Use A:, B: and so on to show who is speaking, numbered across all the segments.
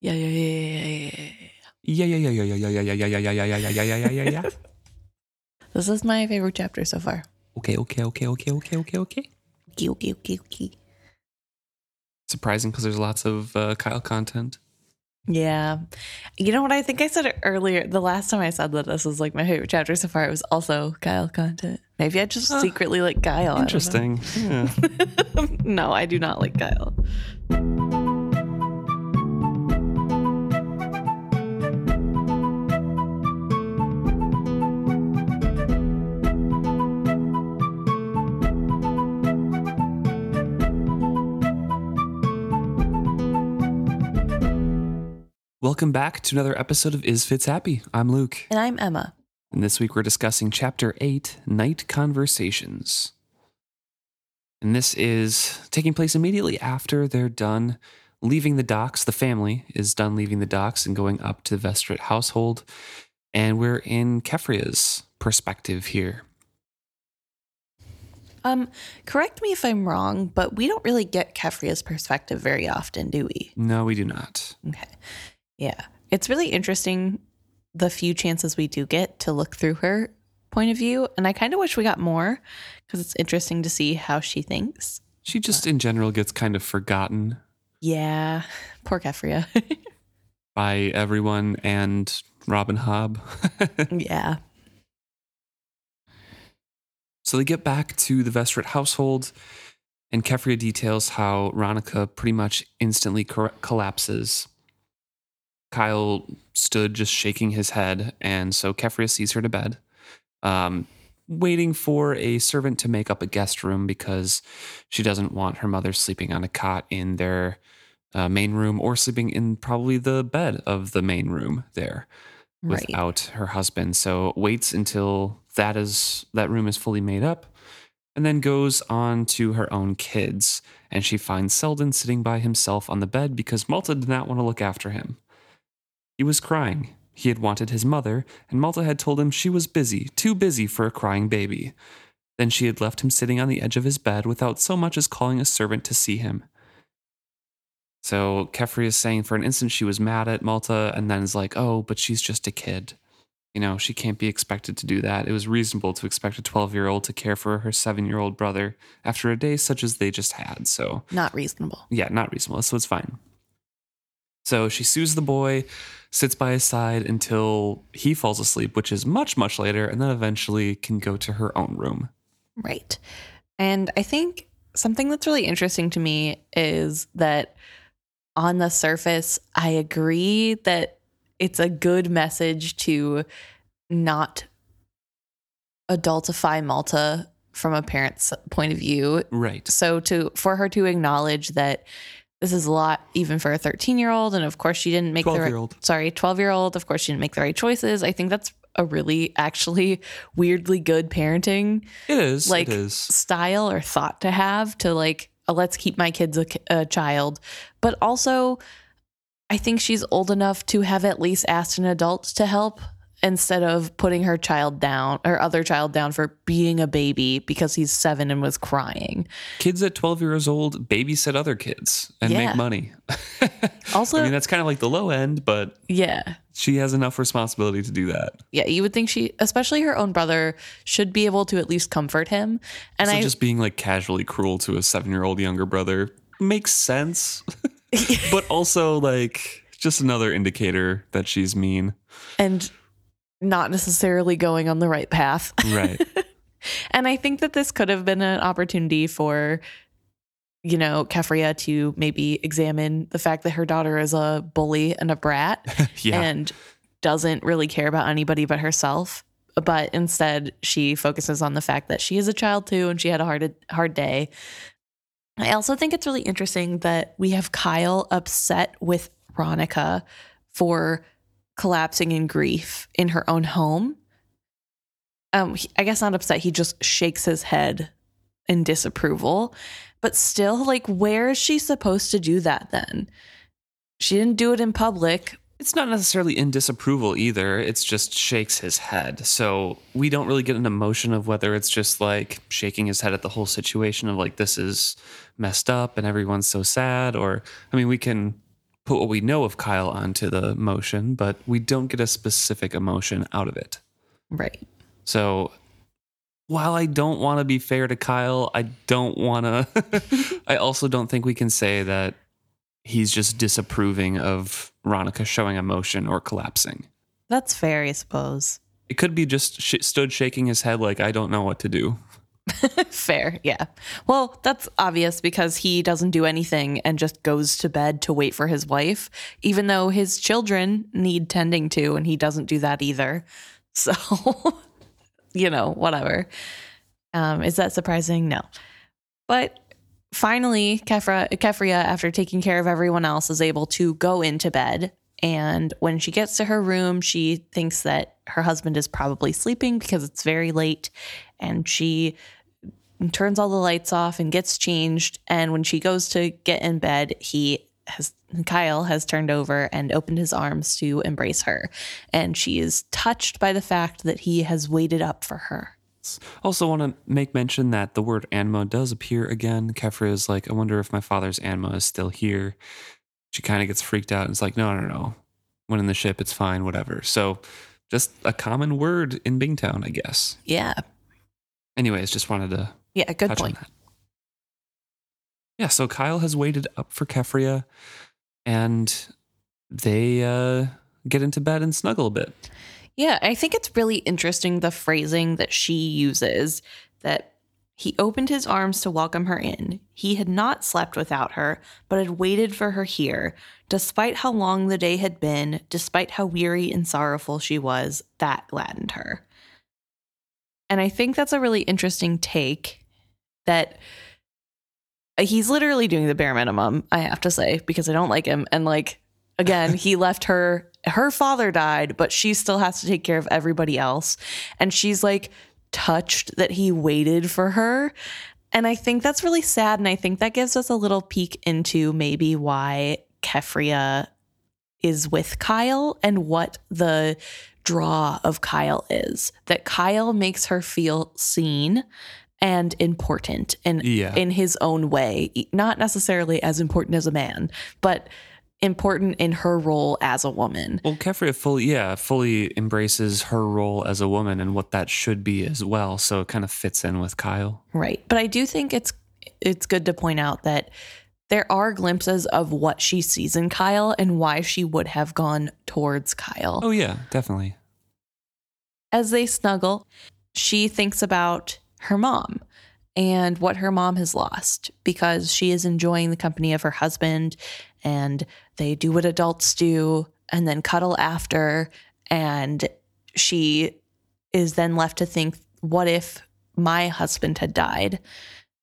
A: Yeah, yeah, yeah, yeah, yeah, yeah.
B: Yeah, yeah, yeah, yeah, yeah, yeah, yeah, yeah, yeah, yeah, yeah, yeah, yeah, yeah, yeah, yeah.
A: This is my favorite chapter so far.
B: Okay, okay, okay, okay, okay, okay, okay.
A: Okay, okay, okay, okay.
B: Surprising because there's lots of uh, Kyle content.
A: Yeah. You know what? I think I said it earlier. The last time I said that this was like my favorite chapter so far, it was also Kyle content. Maybe I just
B: Huh.
A: secretly like Kyle. I.
B: Interesting. Yeah.
A: no, I do not like Kyle.
B: Welcome back to another episode of Is Fitz Happy. I'm Luke,
A: And I'm Emma.
B: and this week we're discussing Chapter 8 Night Conversations. And this is taking place immediately after they're done leaving the docks. The family is done leaving the docks and going up to the Vestrit household. And we're in Keffria's perspective here.
A: Um, correct me if I'm wrong, but we don't really get Keffria's perspective very often, do we?
B: No, we do not.
A: Okay. Yeah. It's really interesting the few chances we do get to look through her point of view. And I kind of wish we got more because it's interesting to see how she thinks.
B: She just in general gets kind of forgotten
A: Yeah. Poor Keffria.
B: by everyone and Robin Hobb.
A: yeah.
B: So they get back to the Vestrit household, and Keffria details how Ronica pretty much instantly cor- collapses. Kyle stood just shaking his head, and so Keffria sees her to bed, um, waiting for a servant to make up a guest room because she doesn't want her mother sleeping on a cot in their uh, main room or sleeping in probably the bed of the main room there
A: Right.
B: without her husband. So waits until that is that room is fully made up, and then goes on to her own kids. And she finds Selden sitting by himself on the bed because Malta did not want to look after him. He was crying. He had wanted his mother, and Malta had told him she was busy, too busy for a crying baby. Then she had left him sitting on the edge of his bed without so much as calling a servant to see him. So Kefri is saying for an instant she was mad at Malta and then is like, oh, but she's just a kid. You know, she can't be expected to do that. It was reasonable to expect a 12 year old to care for her seven year old brother after a day such as they just had. So,
A: Not reasonable.
B: yeah, not reasonable. So it's fine. So she soothes the boy, sits by his side until he falls asleep, which is much, much later, and then eventually can go to her own room.
A: Right. And I think something that's really interesting to me is that on the surface, I agree that it's a good message to not adultify Malta from a parent's point of view.
B: Right.
A: So to for her to acknowledge that this is a lot even for a 13 year old and of course she didn't make the right
B: 12-year-old.
A: sorry 12 year old of course she didn't make the right choices i think that's a really actually weirdly good parenting
B: It is.
A: like
B: it is.
A: style or thought to have to like uh, let's keep my kids a, a child but also i think she's old enough to have at least asked an adult to help instead of putting her child down her other child down for being a baby because he's seven and was crying
B: Kids at 12 years old babysit other kids and
A: Yeah.
B: make money.
A: also
B: I mean, that's kind of like the low end, but
A: yeah
B: she has enough responsibility to do that.
A: yeah you would think she especially her own brother should be able to at least comfort him and
B: so
A: i
B: just being like casually cruel to a seven year old younger brother makes sense, but also like just another indicator that she's mean.
A: and not necessarily going on the right path
B: Right.
A: And I think that this could have been an opportunity for, you know, Keffria to maybe examine the fact that her daughter is a bully and a brat
B: yeah.
A: and doesn't really care about anybody but herself. But instead, she focuses on the fact that she is a child too and she had a hard hard day. I also think it's really interesting that we have Kyle upset with Ronica for collapsing in grief in her own home. Um, he- I guess not upset. He just shakes his head in disapproval. But still, like, where is she supposed to do that then? She didn't do it in public.
B: It's not necessarily in disapproval either. It's just shakes his head. So we don't really get an emotion of whether it's just like shaking his head at the whole situation of like, this is messed up and everyone's so sad. Or, I mean, we can put what we know of Kyle onto the motion, but we don't get a specific emotion out of it.
A: Right.
B: So while I don't want to be fair to Kyle, I don't want to. I also don't think we can say that he's just disapproving of Ronica showing emotion or collapsing.
A: That's fair, I suppose.
B: It could be just sh- stood shaking his head like I don't know what to do.
A: Fair, yeah. Well, that's obvious because he doesn't do anything and just goes to bed to wait for his wife, even though his children need tending to, and he doesn't do that either. So, you know, whatever. Um, is that surprising? No. But finally, Kefra, Keffria, after taking care of everyone else, is able to go into bed. And when she gets to her room, she thinks that her husband is probably sleeping because it's very late. And she turns all the lights off and gets changed. And when she goes to get in bed, he has Kyle has turned over and opened his arms to embrace her. And she is touched by the fact that he has waited up for her.
B: Also, want to make mention that the word Anma does appear again. Kefra is like, I wonder if my father's Anma is still here. She kind of gets freaked out and it's like, no, no, no. When in the ship, it's fine, whatever. So, just a common word in Bingtown, I guess.
A: Yeah.
B: Anyways, just wanted to
A: Yeah, good
B: touch
A: point.
B: Yeah, so Kyle has waited up for Keffria and they uh, get into bed and snuggle a bit.
A: Yeah, I think it's really interesting the phrasing that she uses that he opened his arms to welcome her in. He had not slept without her, but had waited for her here. Despite how long the day had been, despite how weary and sorrowful she was, that gladdened her. And I think that's a really interesting take that he's literally doing the bare minimum, I have to say, because I don't like him. And like, again, he left her, her father died, but she still has to take care of everybody else. And she's like touched that he waited for her. And I think that's really sad. And I think that gives us a little peek into maybe why Keffria is with Kyle and what the draw of Kyle is. That Kyle makes her feel seen and important in
B: Yeah.
A: in his own way, not necessarily as important as a man, but important in her role as a woman.
B: Well, Keffria fully, yeah, fully embraces her role as a woman and what that should be as well. So it kind of fits in with Kyle.
A: Right. But I do think it's it's good to point out that there are glimpses of what she sees in Kyle and why she would have gone towards Kyle.
B: Oh, yeah, definitely.
A: As they snuggle, she thinks about her mom and what her mom has lost because she is enjoying the company of her husband and they do what adults do and then cuddle after. And she is then left to think what if my husband had died?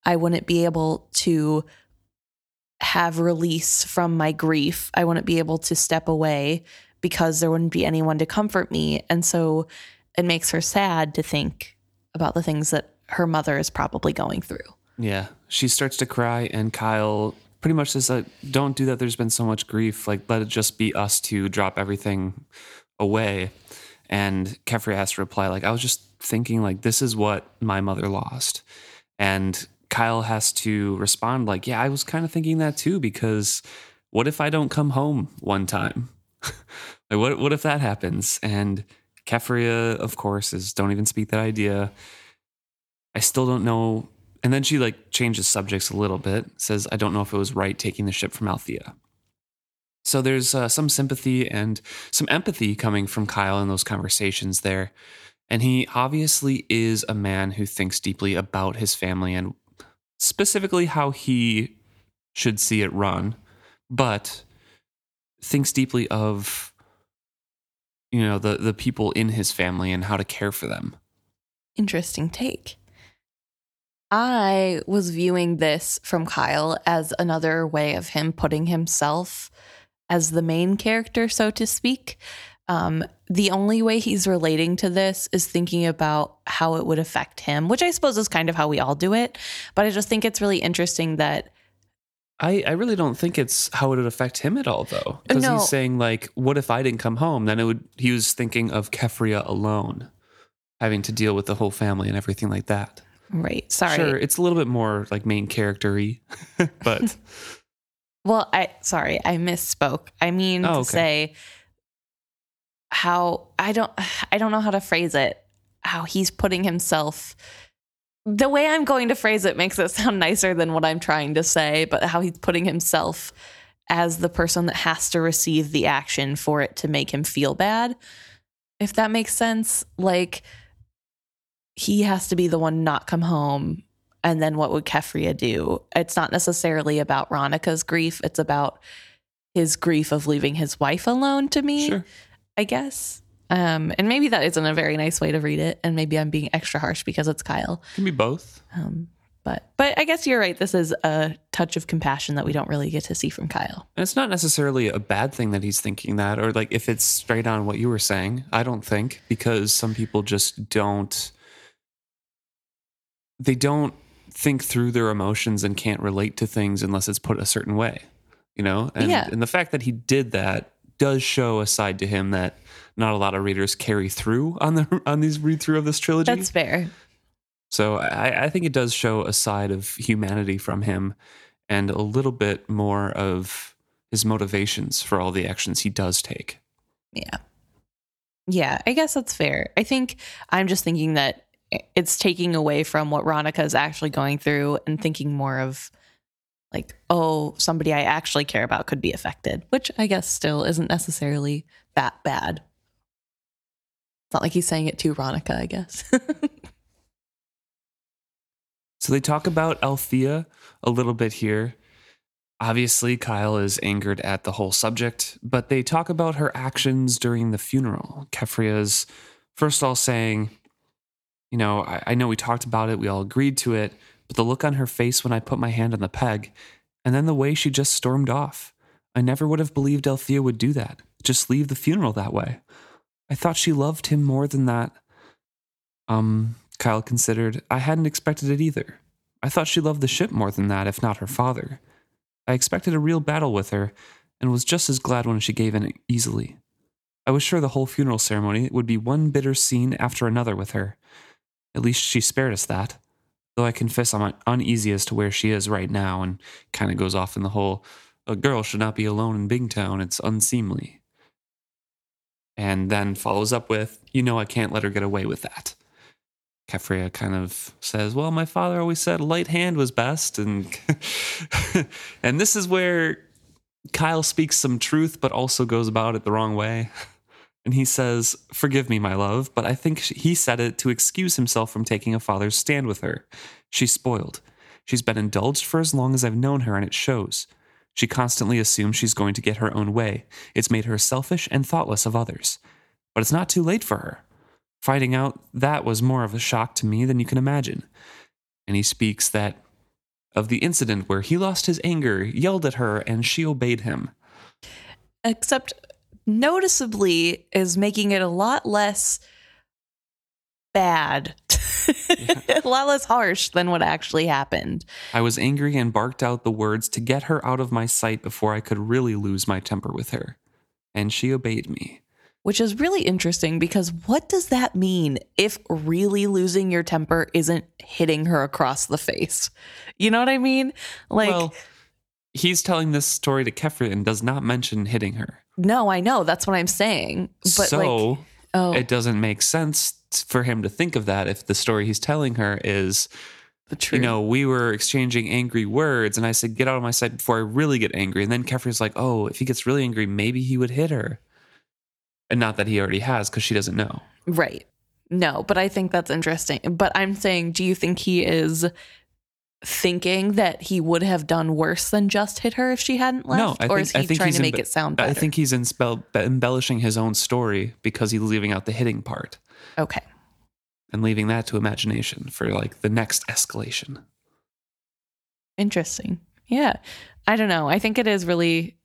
A: I wouldn't be able to have release from my grief. I wouldn't be able to step away because there wouldn't be anyone to comfort me. And so it makes her sad to think about the things that her mother is probably going through
B: Yeah. She starts to cry, and Kyle pretty much says, like, Don't do that. There's been so much grief. Like, let it just be us to drop everything away. And Kefri has to reply, like, I was just thinking, like, this is what my mother lost. And Kyle has to respond, like, Yeah, I was kind of thinking that too, because what if I don't come home one time? like, what, what if that happens? And Keffria, of course, is don't even speak that idea. I still don't know. And then she like changes subjects a little bit, says, I don't know if it was right taking the ship from Althea. So there's uh, some sympathy and some empathy coming from Kyle in those conversations there. And he obviously is a man who thinks deeply about his family and specifically how he should see it run, but thinks deeply of you know the the people in his family and how to care for them.
A: interesting take. I was viewing this from Kyle as another way of him putting himself as the main character, so to speak. Um, the only way he's relating to this is thinking about how it would affect him, which I suppose is kind of how we all do it. But I just think it's really interesting that
B: I, I really don't think it's how it would affect him at all though. Because
A: No.
B: he's saying like, what if I didn't come home? Then it would he was thinking of Keffria alone, having to deal with the whole family and everything like that.
A: Right. Sorry.
B: Sure, it's a little bit more like main charactery, but
A: Well, I sorry, I misspoke. I mean
B: Oh,
A: to
B: okay.
A: say how I don't I don't know how to phrase it. How he's putting himself the way I'm going to phrase it makes it sound nicer than what I'm trying to say, but how he's putting himself as the person that has to receive the action for it to make him feel bad. If that makes sense, like he has to be the one not come home and then what would Keffria do? It's not necessarily about Ronica's grief. It's about his grief of leaving his wife alone to me,
B: Sure.
A: I guess. Um, and maybe that isn't a very nice way to read it. And maybe I'm being extra harsh because it's Kyle.
B: It Can be both.
A: Um, but but I guess you're right. This is a touch of compassion that we don't really get to see from Kyle.
B: And it's not necessarily a bad thing that he's thinking that, or like if it's straight on what you were saying. I don't think because some people just don't. They don't think through their emotions and can't relate to things unless it's put a certain way, you know. And,
A: Yeah.
B: and the fact that he did that does show a side to him that not a lot of readers carry through on the on these read through of this trilogy.
A: That's fair.
B: So I, I think it does show a side of humanity from him and a little bit more of his motivations for all the actions he does take.
A: Yeah. Yeah, I guess that's fair. I think I'm just thinking that it's taking away from what Ronica is actually going through and thinking more of like, oh, somebody I actually care about could be affected, which I guess still isn't necessarily that bad. It's not like he's saying it to Ronica, I guess.
B: So they talk about Althea a little bit here. Obviously, Kyle is angered at the whole subject, but they talk about her actions during the funeral. Keffria's first all saying, You know, I, I know we talked about it, we all agreed to it, but the look on her face when I put my hand on the peg, and then the way she just stormed off. I never would have believed Althea would do that, just leave the funeral that way. I thought she loved him more than that. Um, Kyle considered, I hadn't expected it either. I thought she loved the ship more than that, if not her father. I expected a real battle with her, and was just as glad when she gave in easily. I was sure the whole funeral ceremony would be one bitter scene after another with her. At least she spared us that. Though I confess I'm uneasy as to where she is right now, and kind of goes off in the whole a girl should not be alone in Bingtown, it's unseemly. And then follows up with, You know, I can't let her get away with that. Keffria kind of says, "Well, my father always said a light hand was best," and and this is where Kyle speaks some truth, but also goes about it the wrong way. And he says, "Forgive me, my love, but I think he said it to excuse himself from taking a father's stand with her. She's spoiled. She's been indulged for as long as I've known her, and it shows." She constantly assumes she's going to get her own way. It's made her selfish and thoughtless of others. But it's not too late for her. Finding out that was more of a shock to me than you can imagine. And he speaks that of the incident where he lost his anger, yelled at her, and she obeyed him.
A: Except noticeably is making it a lot less bad, a lot less harsh than what actually happened.
B: I was angry and barked out the words to get her out of my sight before I could really lose my temper with her. And she obeyed me.
A: Which is really interesting because what does that mean if really losing your temper isn't hitting her across the face? You know what I mean? Like,
B: well, he's telling this story to Kefra and does not mention hitting her.
A: No, I know. That's what I'm saying. But
B: so
A: like, oh,
B: it doesn't make sense for him to think of that if the story he's telling her is
A: the truth.
B: you know, we were exchanging angry words, and I said, "Get out of my sight before I really get angry." And then Kefri's like, "Oh, if he gets really angry, maybe he would hit her." And not that he already has, because she doesn't know.
A: Right. No, but I think that's interesting. But I'm saying, do you think he is thinking that he would have done worse than just hit her if she hadn't left?
B: No, I
A: or
B: think-
A: is he
B: I think
A: trying to make
B: embe-
A: it sound better?
B: I think he's embell- embellishing his own story because he's leaving out the hitting part
A: okay.
B: and leaving that to imagination for like the next escalation.
A: Interesting. Yeah. I don't know. I think it is really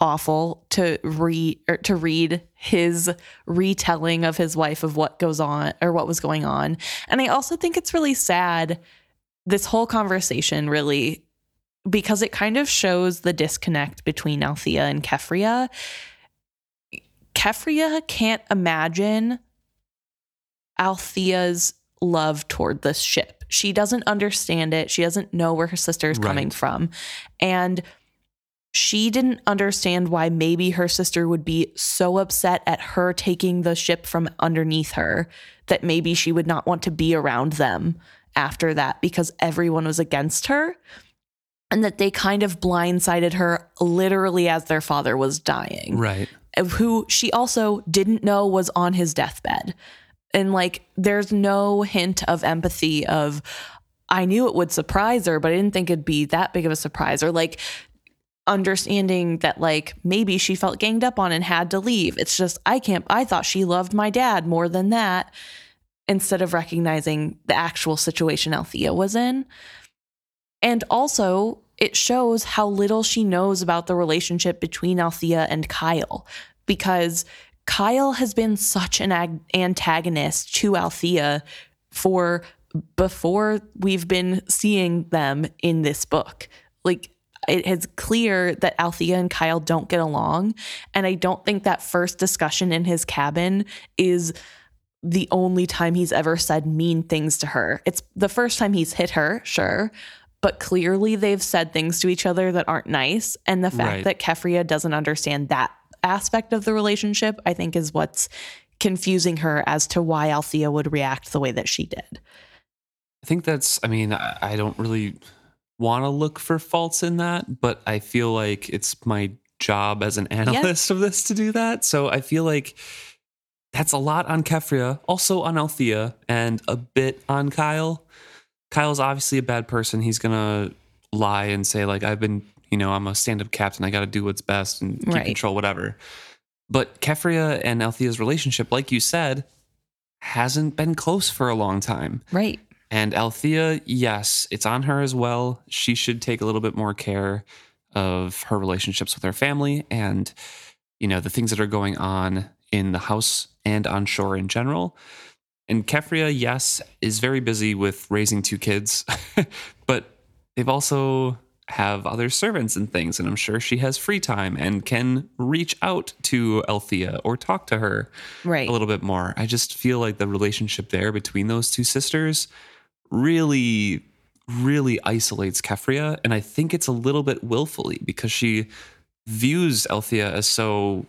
A: awful to read or to read his retelling of his wife of what goes on or what was going on. And I also think it's really sad this whole conversation really because it kind of shows the disconnect between Althea and Keffria. Keffria can't imagine Althea's love toward this ship. She doesn't understand it. She doesn't know where her sister is coming from. And she didn't understand why maybe her sister would be so upset at her taking the ship from underneath her that maybe she would not want to be around them after that because everyone was against her and that they kind of blindsided her literally as their father was dying
B: Right.
A: who she also didn't know was on his deathbed. And like, there's no hint of empathy of, I knew it would surprise her, but I didn't think it'd be that big of a surprise. Or like, understanding that like maybe she felt ganged up on and had to leave. It's just, I can't, I thought she loved my dad more than that instead of recognizing the actual situation Althea was in. And also, it shows how little she knows about the relationship between Althea and Kyle because Kyle has been such an ag- antagonist to Althea for before we've been seeing them in this book. Like it is clear that Althea and Kyle don't get along. And I don't think that first discussion in his cabin is the only time he's ever said mean things to her. It's the first time he's hit her, sure. But clearly they've said things to each other that aren't nice. And the fact
B: Right.
A: that Keffria doesn't understand that aspect of the relationship, I think is what's confusing her as to why Althea would react the way that she did.
B: I think that's, I mean, I, I don't really want to look for faults in that, but I feel like it's my job as an analyst of this to do that. So I feel like that's a lot on Keffria, also on Althea, and a bit on Kyle. Kyle's obviously a bad person. He's going to lie and say, like, I've been, you know, I'm a stand up captain. I got to do what's best and keep
A: Right.
B: control, whatever. But Keffria and Althea's relationship, like you said, hasn't been close for a long time.
A: Right.
B: And Althea, yes, it's on her as well. She should take a little bit more care of her relationships with her family and, you know, the things that are going on in the house and on shore in general. And Keffria, yes, is very busy with raising two kids, but they've also have other servants and things. And I'm sure she has free time and can reach out to Althea or talk to her
A: Right.
B: a little bit more. I just feel like the relationship there between those two sisters really, really isolates Keffria. And I think it's a little bit willfully because she views Althea as so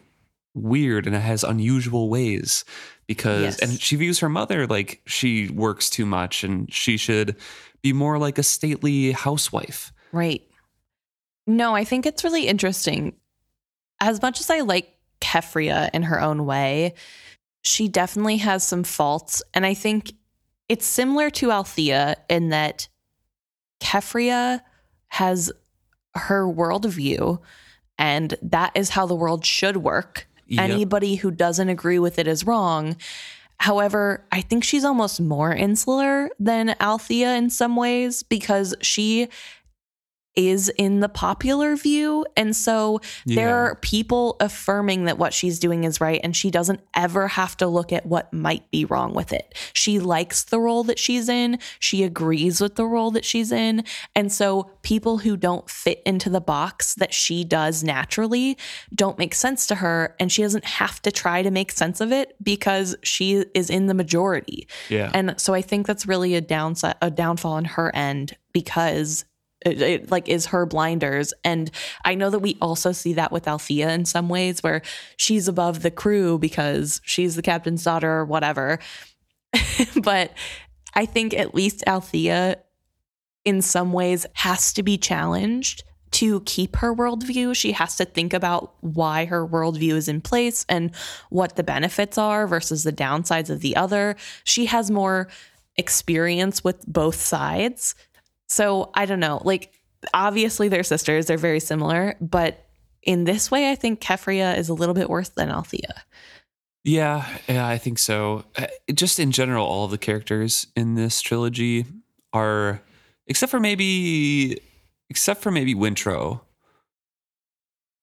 B: weird and it has unusual ways because
A: Yes.
B: and she views her mother like she works too much and she should be more like a stately housewife.
A: Right. No, I think it's really interesting. As much as I like Keffria in her own way, she definitely has some faults. And I think it's similar to Althea in that Keffria has her worldview, and that is how the world should work.
B: Yep.
A: Anybody who doesn't agree with it is wrong. However, I think she's almost more insular than Althea in some ways because she is in the popular view. And so
B: Yeah.
A: there are people affirming that what she's doing is right, and she doesn't ever have to look at what might be wrong with it. She likes the role that she's in, she agrees with the role that she's in. And so people who don't fit into the box that she does naturally don't make sense to her, and she doesn't have to try to make sense of it because she is in the majority.
B: Yeah.
A: And so I think that's really a downside, a downfall on her end because it, it like is her blinders. And I know that we also see that with Althea in some ways, where she's above the crew because she's the captain's daughter or whatever. but I think at least Althea, in some ways, has to be challenged to keep her worldview. She has to think about why her worldview is in place and what the benefits are versus the downsides of the other. She has more experience with both sides. So I don't know. Like, obviously, they're sisters, they're very similar, but in this way, I think Keffria is a little bit worse than Althea.
B: Yeah, yeah, I think so. Uh, Just in general, all of the characters in this trilogy are, except for maybe, except for maybe Wintrow,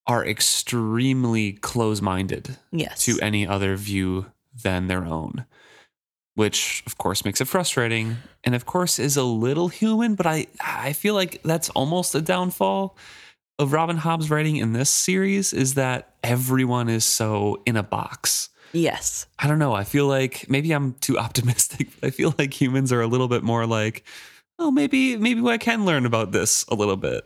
B: are extremely close-minded
A: Yes.
B: to any other view than their own, which of course makes it frustrating, and of course is a little human. But I, I feel like that's almost a downfall of Robin Hobb's writing in this series is that everyone is so in a box.
A: yes.
B: I don't know. I feel like maybe I'm too optimistic. But I feel like humans are a little bit more like, oh, maybe maybe I can learn about this a little bit.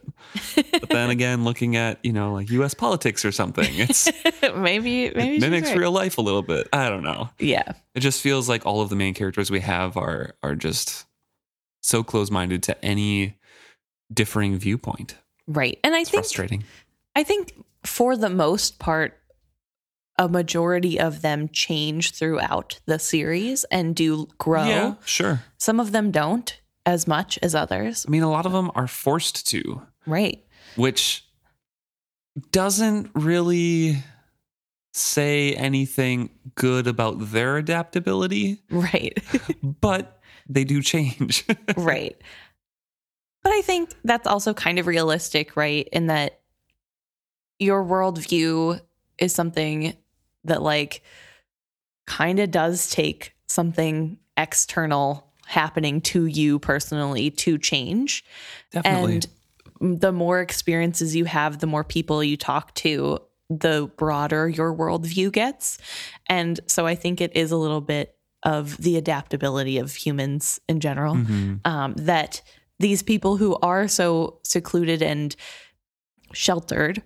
B: But then again, looking at you know like U.S. politics or something, it's
A: maybe maybe
B: it mimics
A: right.
B: real life a little bit. I don't know.
A: Yeah,
B: It just feels like all of the main characters we have are are just so close minded to any differing viewpoint.
A: right. And I
B: It's
A: think
B: frustrating.
A: I think for the most part, a majority of them change throughout the series and do grow.
B: Yeah, sure.
A: Some of them don't as much as others.
B: I mean, a lot of them are forced to,
A: Right.
B: which doesn't really say anything good about their adaptability,
A: Right.
B: but they do change.
A: right. But I think that's also kind of realistic, right? In that your worldview is something that, like, kind of does take something external happening to you personally to change.
B: Definitely.
A: And the more experiences you have, the more people you talk to, the broader your worldview gets. And so I think it is a little bit of the adaptability of humans in general
B: Mhm.
A: um, that these people who are so secluded and sheltered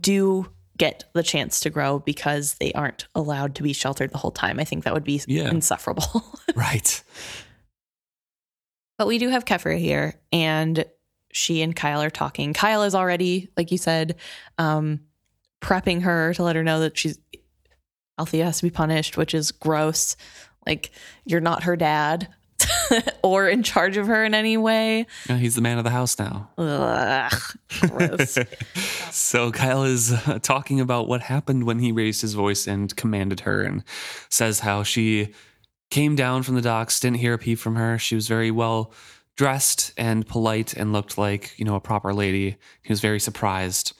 A: do get the chance to grow because they aren't allowed to be sheltered the whole time. I think that would be
B: Yeah.
A: insufferable.
B: Right.
A: But we do have Kefra here, and she and Kyle are talking. Kyle is already, like you said, um, prepping her to let her know that she's Althea has to be punished, which is gross. Like you're not her dad or in charge of her in any way.
B: Yeah, he's the man of the house now.
A: Ugh, gross.
B: so Kyle is uh, talking about what happened when he raised his voice and commanded her and says how she came down from the docks, didn't hear a peep from her. She was very well dressed and polite and looked like, you know, a proper lady. He was very surprised.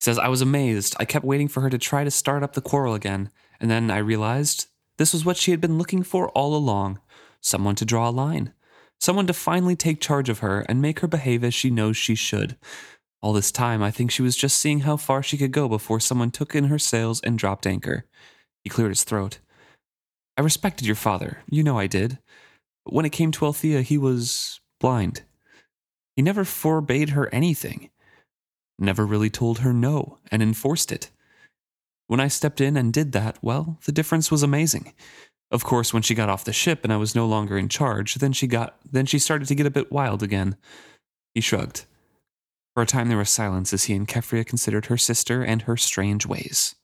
B: He says, I was amazed. I kept waiting for her to try to start up the quarrel again. And then I realized this was what she had been looking for all along someone to draw a line, someone to finally take charge of her and make her behave as she knows she should. All this time, I think she was just seeing how far she could go before someone took in her sails and dropped anchor. He cleared his throat. I respected your father. You know I did. But when it came to Althea, he was blind. He never forbade her anything, never really told her no and enforced it. When I stepped in and did that, well, the difference was amazing. Of course, when she got off the ship and I was no longer in charge, then she got then she started to get a bit wild again. He shrugged. For a time there was silence as he and Keffria considered her sister and her strange ways.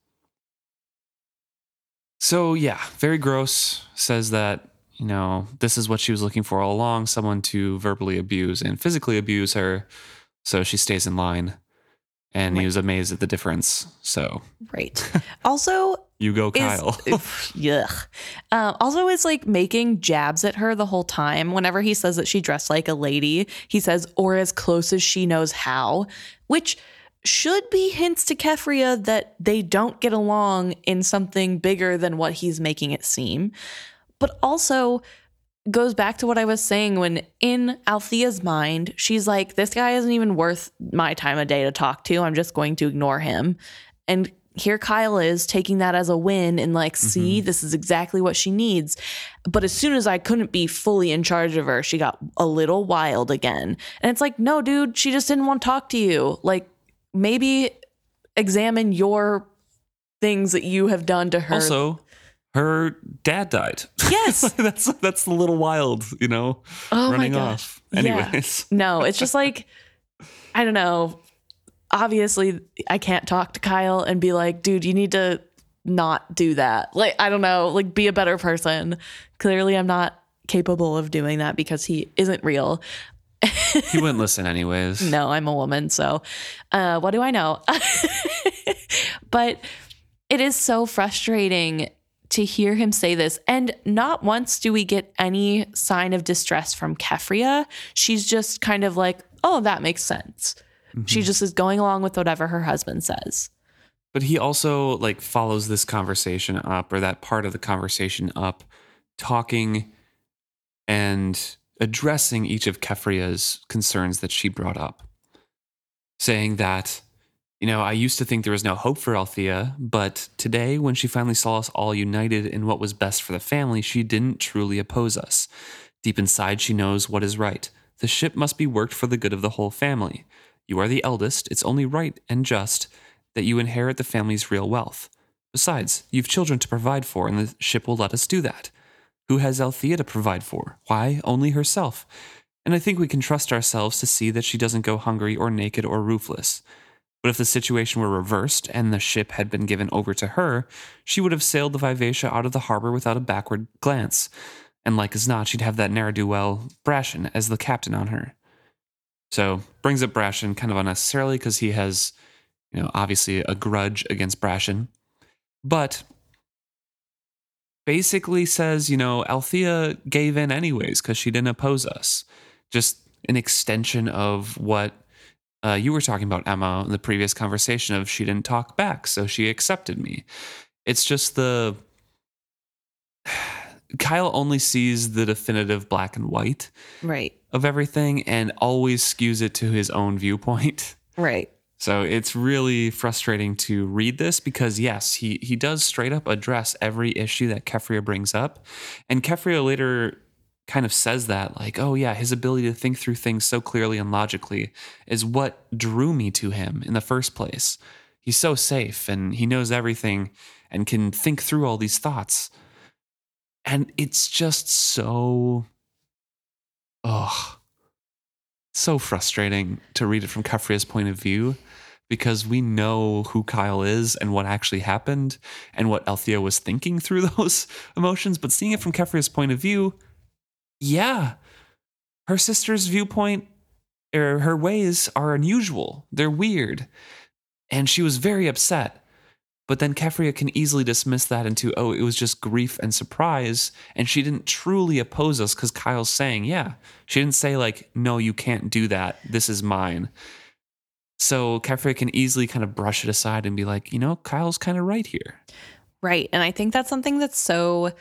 B: So yeah, very gross. Says that, you know, this is what she was looking for all along, someone to verbally abuse and physically abuse her. So she stays in line. And he was amazed at the difference. So
A: right. Also,
B: you go,
A: is
B: Kyle.
A: yuck. Um, also, is like making jabs at her the whole time. Whenever he says that she dressed like a lady, he says, "or as close as she knows how," which should be hints to Keffria that they don't get along in something bigger than what he's making it seem. But also goes back to what I was saying when in Althea's mind, she's like, this guy isn't even worth my time of day to talk to. I'm just going to ignore him. And here Kyle is taking that as a win and like, see, mm-hmm. this is exactly what she needs. But as soon as I couldn't be fully in charge of her, she got a little wild again. And it's like, no, dude, she just didn't want to talk to you. Like, maybe examine your things that you have done to her.
B: Also, her dad died.
A: Yes.
B: that's that's a little wild, you know,
A: Oh
B: running off.
A: Yeah.
B: Anyways,
A: No, it's just like I don't know. Obviously, I can't talk to Kyle and be like, dude, you need to not do that. Like, I don't know, like be a better person. Clearly, I'm not capable of doing that because he isn't real.
B: he wouldn't listen anyways.
A: No, I'm a woman, so uh, what do I know? but it is so frustrating to hear him say this. And not once do we get any sign of distress from Keffria. She's just kind of like, oh, that makes sense. She mm-hmm. just is going along with whatever her husband says.
B: But he also like follows this conversation up or that part of the conversation up, talking and addressing each of Keffria's concerns that she brought up. Saying that, you know, I used to think there was no hope for Althea, but today, when she finally saw us all united in what was best for the family, she didn't truly oppose us. Deep inside, she knows what is right. The ship must be worked for the good of the whole family. You are the eldest. It's only right and just that you inherit the family's real wealth. Besides, you've children to provide for, and the ship will let us do that. Who has Althea to provide for? Why, only herself. And I think we can trust ourselves to see that she doesn't go hungry or naked or roofless. But if the situation were reversed and the ship had been given over to her, she would have sailed the Vivacia out of the harbor without a backward glance. And like as not, she'd have that ne'er do well, Brashen, as the captain on her. So brings up Brashen kind of unnecessarily because he has, you know, obviously a grudge against Brashen. But basically says, you know, Althea gave in anyways because she didn't oppose us. Just an extension of what uh, you were talking about, Emma, in the previous conversation of she didn't talk back, so she accepted me. It's just the. Kyle only sees the definitive black and white
A: Right.
B: Of everything and always skews it to his own viewpoint.
A: Right.
B: So it's really frustrating to read this because yes, he he does straight up address every issue that Keffria brings up, and Keffria later kind of says that like, oh yeah, his ability to think through things so clearly and logically is what drew me to him in the first place. He's so safe and he knows everything and can think through all these thoughts, and it's just so, oh, so frustrating to read it from Keffria's point of view because we know who Kyle is and what actually happened and what Althea was thinking through those emotions. But seeing it from Keffria's point of view, yeah, her sister's viewpoint or her ways are unusual. They're weird. And she was very upset. But then Keffria can easily dismiss that into, oh, it was just grief and surprise. And she didn't truly oppose us because Kyle's saying, yeah. She didn't say, like, no, you can't do that. This is mine. So Keffria can easily kind of brush it aside and be like, you know, Kyle's kind of right here.
A: Right. And I think that's something that's so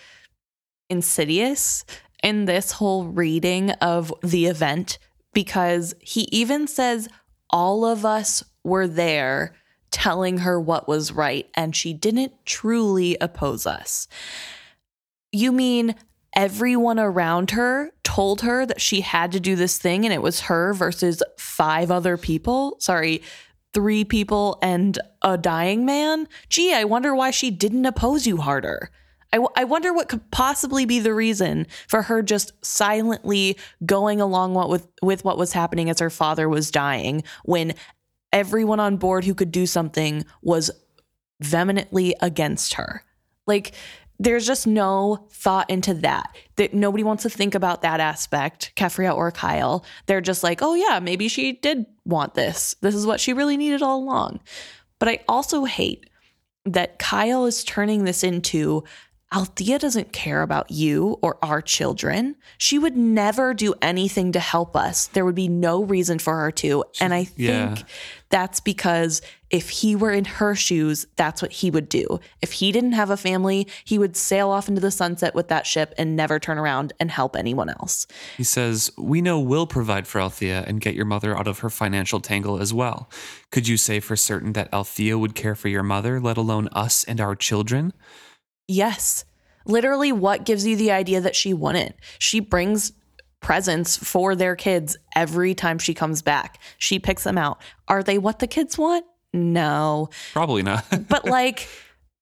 A: insidious in this whole reading of the event because he even says all of us were there telling her what was right and she didn't truly oppose us. You mean everyone around her told her that she had to do this thing and it was her versus five other people? Sorry, three people and a dying man? Gee, I wonder why she didn't oppose you harder. I, w- I wonder what could possibly be the reason for her just silently going along what with, with what was happening as her father was dying when everyone on board who could do something was vehemently against her. Like, there's just no thought into that. That nobody wants to think about that aspect, Keffria or Kyle. They're just like, oh yeah, maybe she did want this. This is what she really needed all along. But I also hate that Kyle is turning this into Althea doesn't care about you or our children. She would never do anything to help us. There would be no reason for her to. And I think
B: Yeah.
A: that's because if he were in her shoes, that's what he would do. If he didn't have a family, he would sail off into the sunset with that ship and never turn around and help anyone else.
B: He says, We know we'll provide for Althea and get your mother out of her financial tangle as well. Could you say for certain that Althea would care for your mother, let alone us and our children?
A: Yes. Literally, what gives you the idea that she wouldn't? She brings presents for their kids every time she comes back. She picks them out. Are they what the kids want? No.
B: Probably not.
A: But like,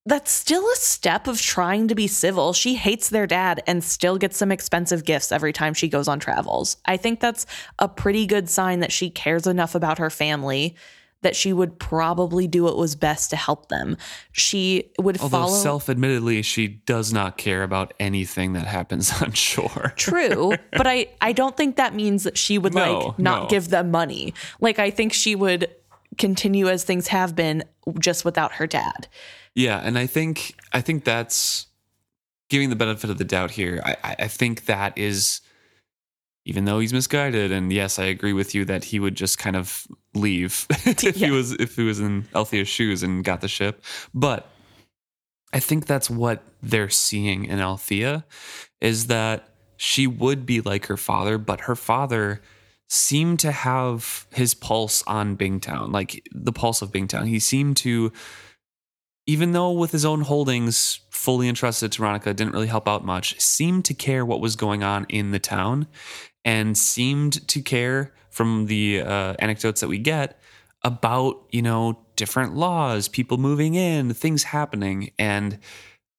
A: that's still a step of trying to be civil. She hates their dad and still gets some expensive gifts every time she goes on travels. I think that's a pretty good sign that she cares enough about her family that she would probably do what was best to help them. She would
B: Although
A: follow
B: self admittedly, she does not care about anything that happens on shore.
A: True, but I I don't think that means that she would
B: No,
A: like not
B: no.
A: give them money. Like I think she would continue as things have been just without her dad.
B: Yeah, and I think I think that's giving the benefit of the doubt here. I, I- I think that is even though he's misguided, and yes, I agree with you that he would just kind of leave if
A: Yeah.
B: he was if he was in Althea's shoes and got the ship. But I think that's what they're seeing in Althea is that she would be like her father, but her father seemed to have his pulse on Bingtown, like the pulse of Bingtown. He seemed to even though with his own holdings fully entrusted to Ronica didn't really help out much, seemed to care what was going on in the town and seemed to care from the uh, anecdotes that we get about, you know, different laws, people moving in, things happening. And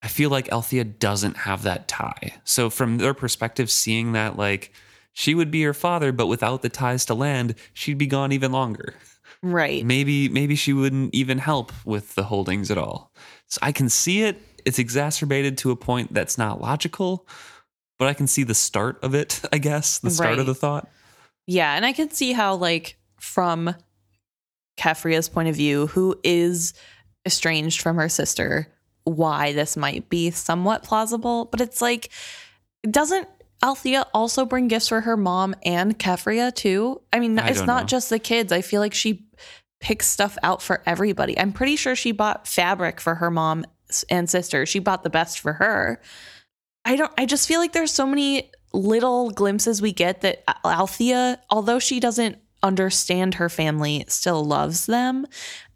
B: I feel like Althea doesn't have that tie. So from their perspective, seeing that like she would be her father, but without the ties to land, she'd be gone even longer.
A: Right.
B: Maybe maybe she wouldn't even help with the holdings at all. So I can see it. It's exacerbated to a point that's not logical, but I can see the start of it, I guess, the start
A: Right.
B: of the thought.
A: Yeah, and I can see how, like, from Keffria's point of view, who is estranged from her sister, why this might be somewhat plausible. But it's like, doesn't Althea also bring gifts for her mom and Keffria too? I mean,
B: I
A: it's not
B: know.
A: just the kids. I feel like she picks stuff out for everybody. I'm pretty sure she bought fabric for her mom and sister. She bought the best for her. I don't I just feel like there's so many little glimpses we get that Althea, although she doesn't understand her family, still loves them.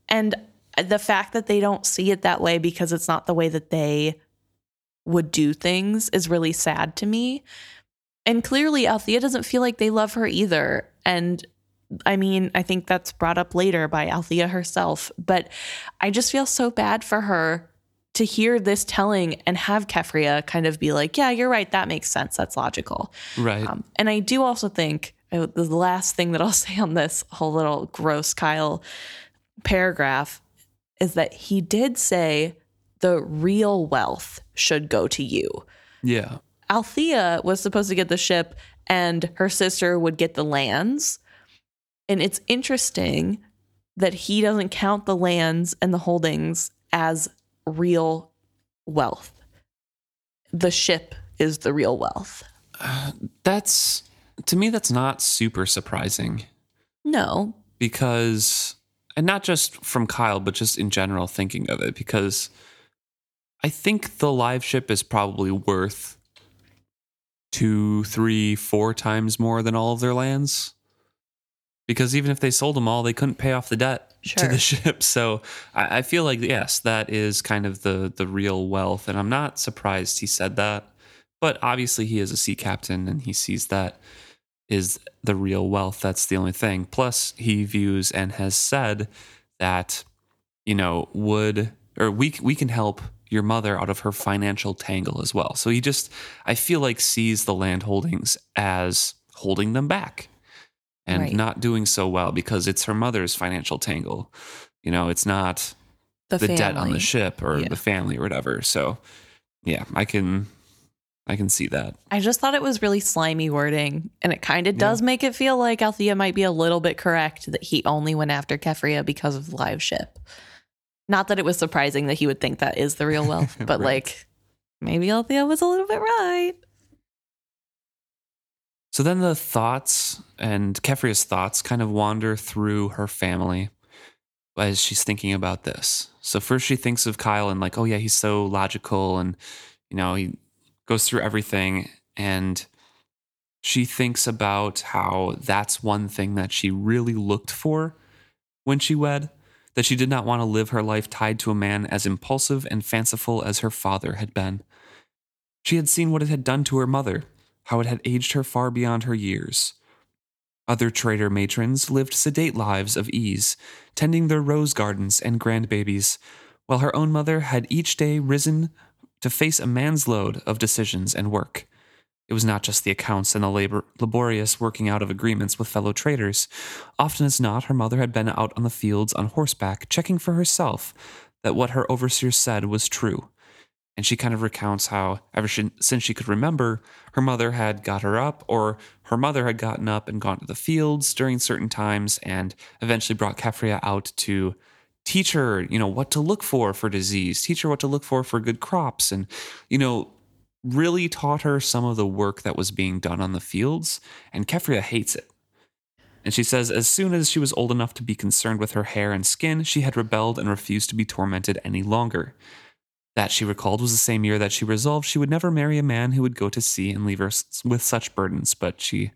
A: And the fact that they don't see it that way because it's not the way that they would do things is really sad to me. And clearly Althea doesn't feel like they love her either. And I mean, I think that's brought up later by Althea herself, but I just feel so bad for her to hear this telling and have Keffria kind of be like, yeah, you're right. That makes sense. That's logical.
B: Right.
A: Um, and I do also think uh, the last thing that I'll say on this whole little gross Kyle paragraph is that he did say the real wealth should go to you.
B: yeah.
A: Althea was supposed to get the ship and her sister would get the lands. And it's interesting that he doesn't count the lands and the holdings as real wealth. The ship is the real wealth.
B: That's to me that's not super surprising
A: No,
B: because and not just from Kyle but just in general thinking of it because I think the live ship is probably worth two, three, four times more than all of their lands. Because even if they sold them all, they couldn't pay off the debt to the ship. So I, I feel like yes, that is kind of the the real wealth, and I'm not surprised he said that. But obviously, he is a sea captain, and he sees that is the real wealth. That's the only thing. Plus, he views and has said that you know would or we we can help your mother out of her financial tangle as well. So he just I feel like sees the land holdings as holding them back and
A: Right.
B: not doing so well because it's her mother's financial tangle. You know, it's not
A: the,
B: the debt on the ship or
A: Yeah.
B: the family or whatever. So yeah, I can I can see that.
A: I just thought it was really slimy wording, and it kind of does make it feel like Althea might be a little bit correct that he only went after Keffria because of the live ship. Not that it was surprising that he would think that is the real wealth, but
B: Right.
A: like maybe Althea was a little bit right.
B: So then the thoughts and Keffria's thoughts kind of wander through her family as she's thinking about this. So first she thinks of Kyle and like, oh yeah, he's so logical and you know, he goes through everything and she thinks about how that's one thing that she really looked for when she wed, that she did not want to live her life tied to a man as impulsive and fanciful as her father had been. She had seen what it had done to her mother, how it had aged her far beyond her years. Other trader matrons lived sedate lives of ease, tending their rose gardens and grandbabies, while her own mother had each day risen to face a man's load of decisions and work. It was not just the accounts and the labor- laborious working out of agreements with fellow traders. Often as not, her mother had been out on the fields on horseback, checking for herself that what her overseer said was true. And she kind of recounts how, ever since she could remember, her mother had got her up, or her mother had gotten up and gone to the fields during certain times, and eventually brought Keffria out to teach her, you know, what to look for for disease, teach her what to look for for good crops, and, you know, really taught her some of the work that was being done on the fields. And Keffria hates it. And she says, as soon as she was old enough to be concerned with her hair and skin, she had rebelled and refused to be tormented any longer. That she recalled was the same year that she resolved she would never marry a man who would go to sea and leave her with such burdens, but she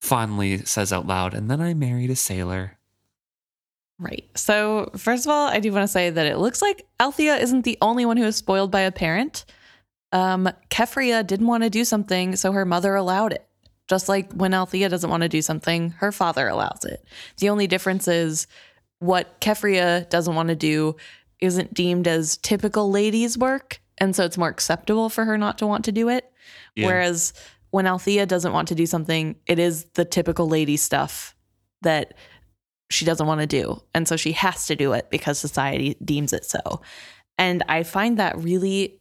B: fondly says out loud, and then I married a sailor.
A: Right. So, first of all, I do want to say that it looks like Althea isn't the only one who is spoiled by a parent. Um, Keffria didn't want to do something, so her mother allowed it. Just like when Althea doesn't want to do something, her father allows it. The only difference is what Keffria doesn't want to do isn't deemed as typical ladies' work, and so it's more acceptable for her not to want to do it.
B: Yeah.
A: Whereas when Althea doesn't want to do something, it is the typical lady stuff that she doesn't want to do. And so she has to do it because society deems it so. And I find that really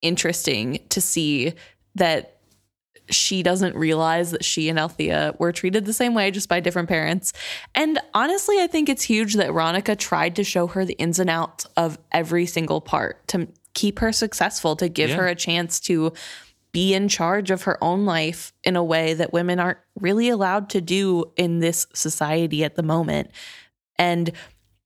A: interesting to see that she doesn't realize that she and Althea were treated the same way just by different parents. And honestly, I think it's huge that Ronica tried to show her the ins and outs of every single part to keep her successful, to give
B: Yeah.
A: her a chance to be in charge of her own life in a way that women aren't really allowed to do in this society at the moment. And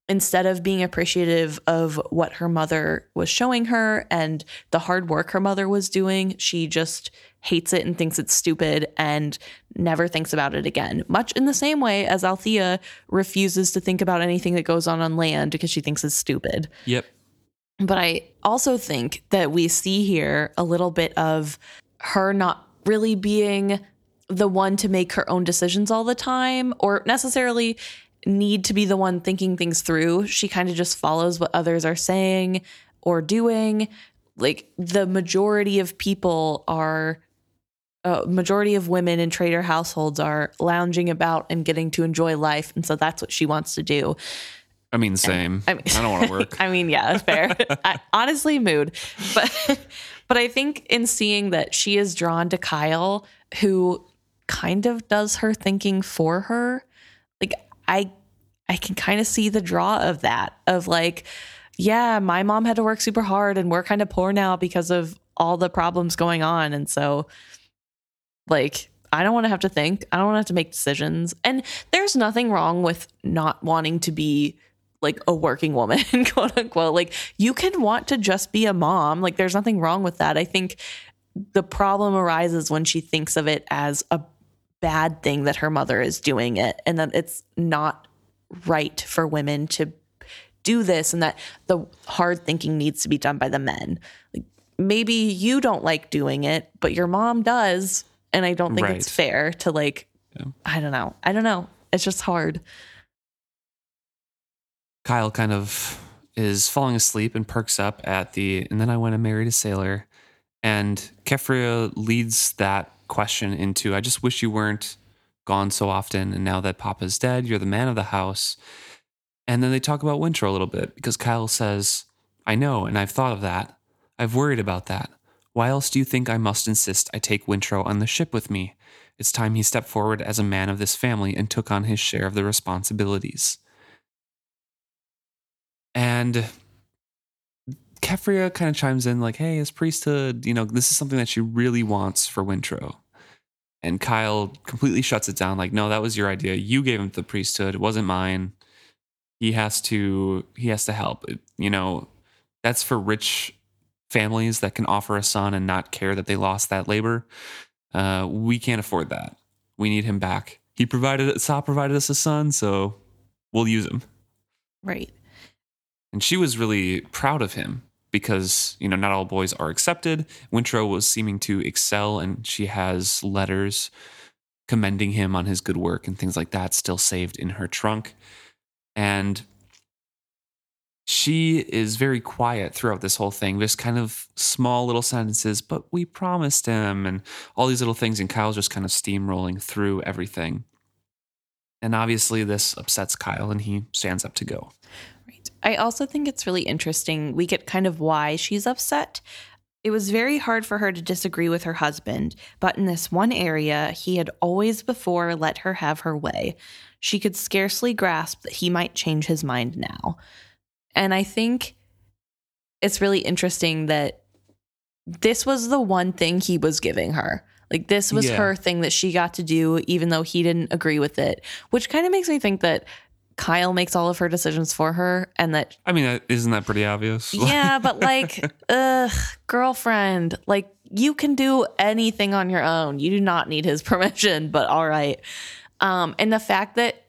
A: instead of being appreciative of what her mother was showing her and the hard work her mother was doing, she just hates it and thinks it's stupid and never thinks about it again. Much in the same way as Althea refuses to think about anything that goes on on land because she thinks it's stupid.
B: Yep.
A: But I also think that we see here a little bit of her not really being the one to make her own decisions all the time or necessarily need to be the one thinking things through. She kind of just follows what others are saying or doing. Like the majority of people are uh, majority of women in trader households are lounging about and getting to enjoy life and so that's what she wants to do.
B: I mean, same.
A: I mean, I,
B: don't want to work.
A: I mean, yeah, that's fair. I, honestly, mood. But but I think in seeing that she is drawn to Kyle, who kind of does her thinking for her, like I I can kind of see the draw of that of like, yeah, my mom had to work super hard and we're kind of poor now because of all the problems going on. And so like I don't want to have to think. I don't want to have to make decisions. And there's nothing wrong with not wanting to be like a working woman, quote unquote. Like you can want to just be a mom. Like there's nothing wrong with that. I think the problem arises when she thinks of it as a bad thing that her mother is doing it and that it's not right for women to do this and that the hard thinking needs to be done by the men. Like maybe you don't like doing it, but your mom does. And I don't think it's fair to like,
B: Yeah.
A: I don't know. I don't know. It's just hard.
B: Kyle kind of is falling asleep and perks up at the, and then I went and married a sailor. And Keffria leads that question into, I just wish you weren't gone so often. And now that Papa's dead, you're the man of the house. And then they talk about Wintrow a little bit because Kyle says, I know, and I've thought of that. I've worried about that. Why else do you think I must insist I take Wintrow on the ship with me? It's time he stepped forward as a man of this family and took on his share of the responsibilities. And Keffria kind of chimes in, like, hey, his priesthood, you know, this is something that she really wants for Wintrow. And Kyle completely shuts it down, like, no, that was your idea. You gave him the priesthood. It wasn't mine. He has to he has to help. You know, that's for rich families that can offer a son and not care that they lost that labor. Uh, we can't afford that. We need him back. He provided Sa provided us a son, so we'll use him.
A: Right.
B: And she was really proud of him because, you know, not all boys are accepted. Wintrow was seeming to excel, and she has letters commending him on his good work and things like that still saved in her trunk. And she is very quiet throughout this whole thing. Just kind of small little sentences, but we promised him, and all these little things. And Kyle's just kind of steamrolling through everything. And obviously, this upsets Kyle, and he stands up to go.
A: Right. I also think it's really interesting. We get kind of why she's upset. It was very hard for her to disagree with her husband, but in this one area, he had always before let her have her way. She could scarcely grasp that he might change his mind now. And I think it's really interesting that this was the one thing he was giving her. Like, this was
B: Yeah.
A: her thing that she got to do, even though he didn't agree with it, which kind of makes me think that Kyle makes all of her decisions for her and that
B: I mean, isn't that pretty obvious?
A: yeah, but like, ugh, girlfriend, like you can do anything on your own. You do not need his permission, but all right. Um, and the fact that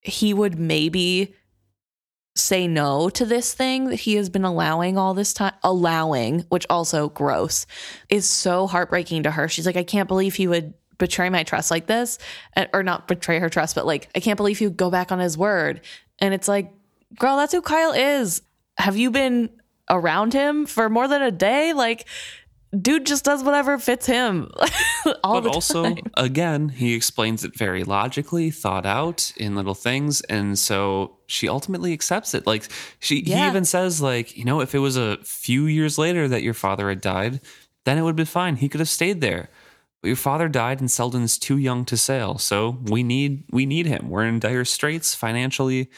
A: he would maybe say no to this thing that he has been allowing all this time, allowing, which also gross, is so heartbreaking to her. She's like, I can't believe he would betray my trust like this, or not betray her trust, but like, I can't believe he would go back on his word. And it's like, girl, that's who Kyle is. Have you been around him for more than a day? Like, dude just does whatever fits him all
B: but also,
A: time.
B: again, he explains it very logically, thought out in little things, and so she ultimately accepts it. Like she, he even says, like, you know, if it was a few years later that your father had died, then it would have been fine. He could have stayed there. But your father died, and Selden's too young to sail, so we need we need him. We're in dire straits financially,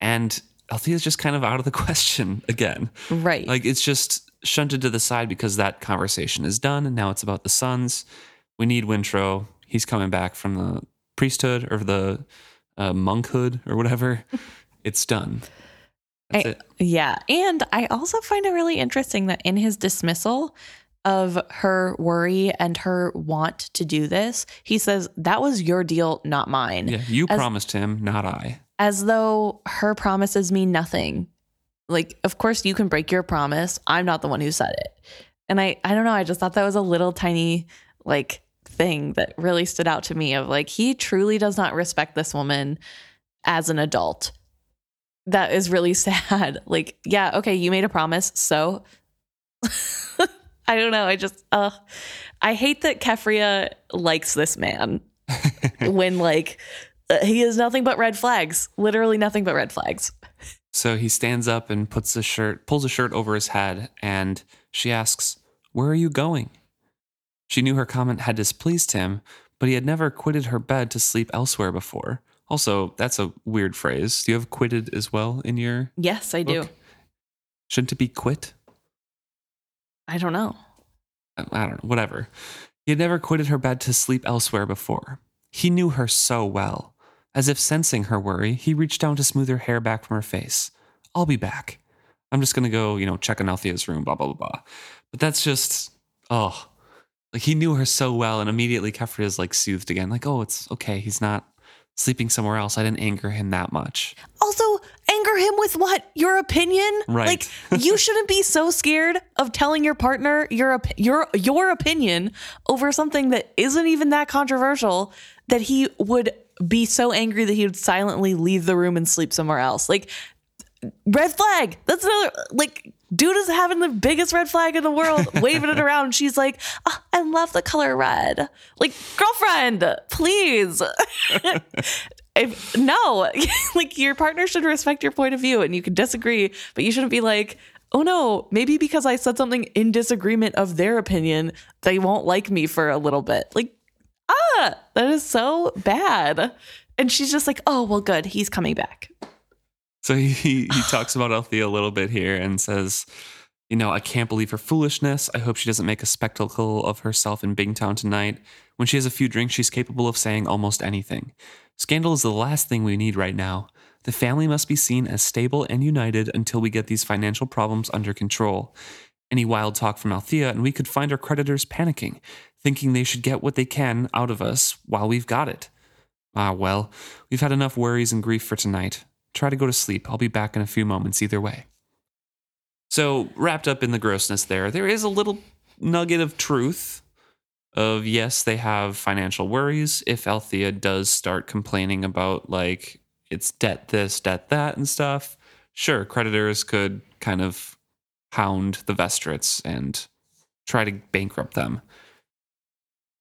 B: and Althea's just kind of out of the question again.
A: Right.
B: Like it's just shunted to the side because that conversation is done and now it's about the sons. We need Wintrow. He's coming back from the priesthood or the uh, monkhood or whatever. it's done. That's
A: I-
B: it.
A: Yeah. And I also find it really interesting that in his dismissal of her worry and her want to do this, he says, That was your deal, not mine.
B: Yeah, you
A: As-
B: promised him, not I.
A: As though her promises mean nothing. Like, of course, you can break your promise. I'm not the one who said it. And I, I don't know. I just thought that was a little tiny, like, thing that really stood out to me of like, he truly does not respect this woman as an adult. That is really sad. Like, yeah, okay, you made a promise. So I don't know. I just, uh, I hate that Keffria likes this man when, like, uh, he is nothing but red flags. Literally nothing but red flags.
B: So he stands up and puts a shirt, pulls a shirt over his head, and she asks, Where are you going? She knew her comment had displeased him, but he had never quitted her bed to sleep elsewhere before. Also, that's a weird phrase. Do you have quitted as well in your
A: Yes, I do.
B: Shouldn't it be quit?
A: I don't know.
B: I I don't know, whatever. He had never quitted her bed to sleep elsewhere before. He knew her so well. As if sensing her worry, he reached down to smooth her hair back from her face. I'll be back. I'm just gonna go, you know, check on Althea's room, blah, blah, blah, blah. But that's just, oh. Like he knew her so well, and immediately Keffria is like soothed again. Like, oh, it's okay. He's not sleeping somewhere else. I didn't anger him that much.
A: Also, anger him with what? Your opinion?
B: Right.
A: Like you shouldn't be so scared of telling your partner your op- your your opinion over something that isn't even that controversial that he would be so angry that he would silently leave the room and sleep somewhere else. Like red flag. That's another like dude is having the biggest red flag in the world, waving it around. She's like, "Ah, I love the color red. Like, girlfriend, please. if no, like your partner should respect your point of view and you can disagree, but you shouldn't be like, oh no, maybe because I said something in disagreement of their opinion, they won't like me for a little bit. Like, ah, that is so bad. And she's just like, oh, well, good. He's coming back.
B: So he, he talks about Althea a little bit here and says, you know, I can't believe her foolishness. I hope she doesn't make a spectacle of herself in Bingtown tonight. When she has a few drinks, she's capable of saying almost anything. Scandal is the last thing we need right now. The family must be seen as stable and united until we get these financial problems under control. Any wild talk from Althea, and we could find our creditors panicking, thinking they should get what they can out of us while we've got it. Ah, well, we've had enough worries and grief for tonight. Try to go to sleep. I'll be back in a few moments either way. So, wrapped up in the grossness there, there is a little nugget of truth of yes, they have financial worries. If Althea does start complaining about like it's debt this, debt that, and stuff, sure, creditors could kind of hound the Vestrits and try to bankrupt them.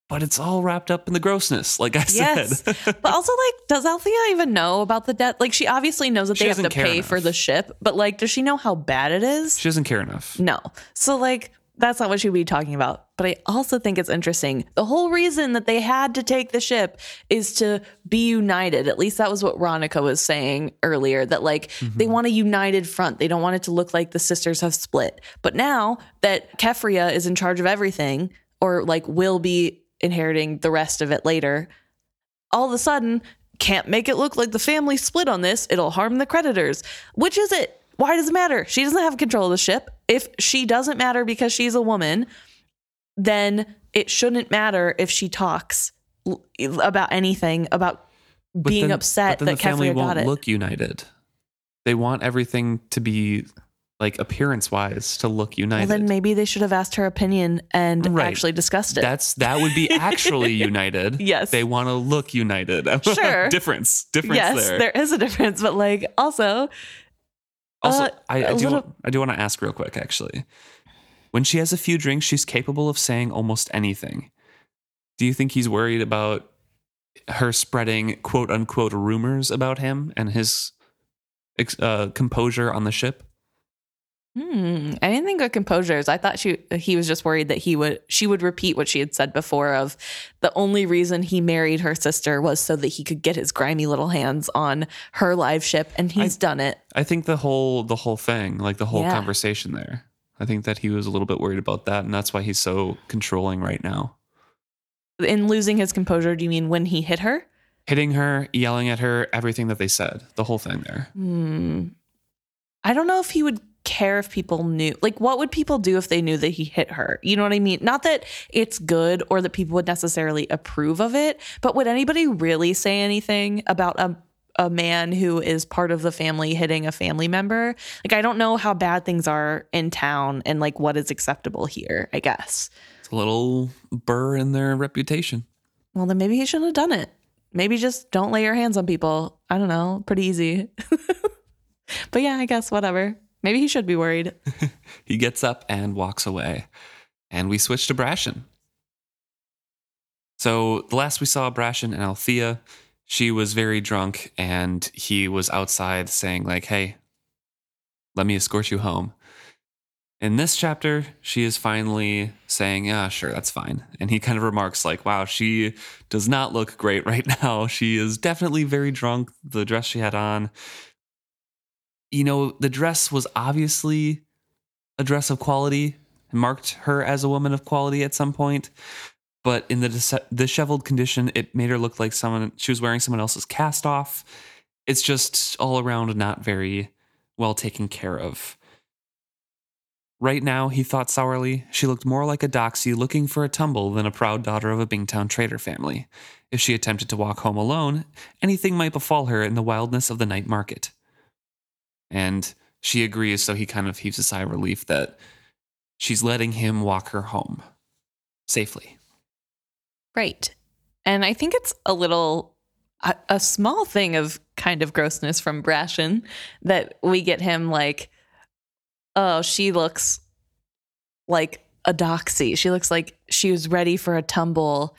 B: But it's all wrapped up in the grossness, like I
A: Yes.
B: said.
A: But also, like, does Althea even know about the debt? Like, she obviously knows that
B: She
A: they have to pay for the ship, but like, does she know how bad it is?
B: she doesn't care enough.
A: No. So, like, that's not what she'd be talking about. But I also think it's interesting. The whole reason that they had to take the ship is to be united. At least that was what Ronica was saying earlier that, like, they mm-hmm. want a united front. They don't want it to look like the sisters have split. But now that Keffria is in charge of everything, or like will be inheriting the rest of it later, all of a sudden, can't make it look like the family split on this. It'll harm the creditors. Which is it? Why does it matter? She doesn't have control of the ship. If she doesn't matter because she's a woman, then it shouldn't matter if she talks l- about anything about
B: But
A: being
B: then-
A: upset that
B: the family
A: Keffria
B: won't look united. They want everything to be like appearance wise to look
A: Well,
B: united.
A: then maybe they should have asked her opinion and
B: Right.
A: actually discussed it.
B: That's that would be actually united.
A: Yes.
B: They want to look united.
A: Sure.
B: difference. Difference
A: yes,
B: there.
A: there is a difference, but like also,
B: Also,
A: Uh,
B: I, I do
A: little-
B: want, I do want to ask real quick actually. When she has a few drinks, she's capable of saying almost anything. Do you think he's worried about her spreading quote unquote rumors about him and his uh, composure on the ship?
A: Hmm, I didn't think of composures. I thought she he was just worried that he would she would repeat what she had said before of the only reason he married her sister was so that he could get his grimy little hands on her live ship, and he's done it.
B: I think the whole the whole thing, like the whole
A: Yeah.
B: conversation there. I think that he was a little bit worried about that, and that's why he's so controlling right now.
A: In losing his composure, do you mean when he hit her?
B: Hitting her, yelling at her, everything that they said, the whole thing there.
A: Hmm. I don't know if he would care if people knew. Like, what would people do if they knew that he hit her? You know what I mean? Not that it's good or that people would necessarily approve of it, but would anybody really say anything about a a man who is part of the family hitting a family member? Like, I don't know how bad things are in town and like what is acceptable here. I guess.
B: It's a little burr in their reputation.
A: Well, then maybe he shouldn't have done it. Maybe just don't lay your hands on people. I don't know. Pretty easy. but yeah, I guess whatever. Maybe he should be worried.
B: He gets up and walks away. And we switch to Brashen. So the last we saw Brashen and Althea, she was very drunk and he was outside saying, like, hey, let me escort you home. In this chapter, she is finally saying, yeah, sure, that's fine. And he kind of remarks, like, wow, she does not look great right now. She is definitely very drunk. The dress she had on, you know, the dress was obviously a dress of quality, marked her as a woman of quality at some point. But in the dis- disheveled condition, it made her look like someone she was wearing someone else's cast off. It's just all around not very well taken care of. Right now, he thought sourly, she looked more like a doxy looking for a tumble than a proud daughter of a Bingtown trader family. If she attempted to walk home alone, anything might befall her in the wildness of the night market. And she agrees, so he kind of heaves a sigh of relief that she's letting him walk her home safely.
A: Right. And I think it's a little, a, a small thing of kind of grossness from Brashen that we get him like, oh, she looks like a doxy. She looks like she was ready for a tumble.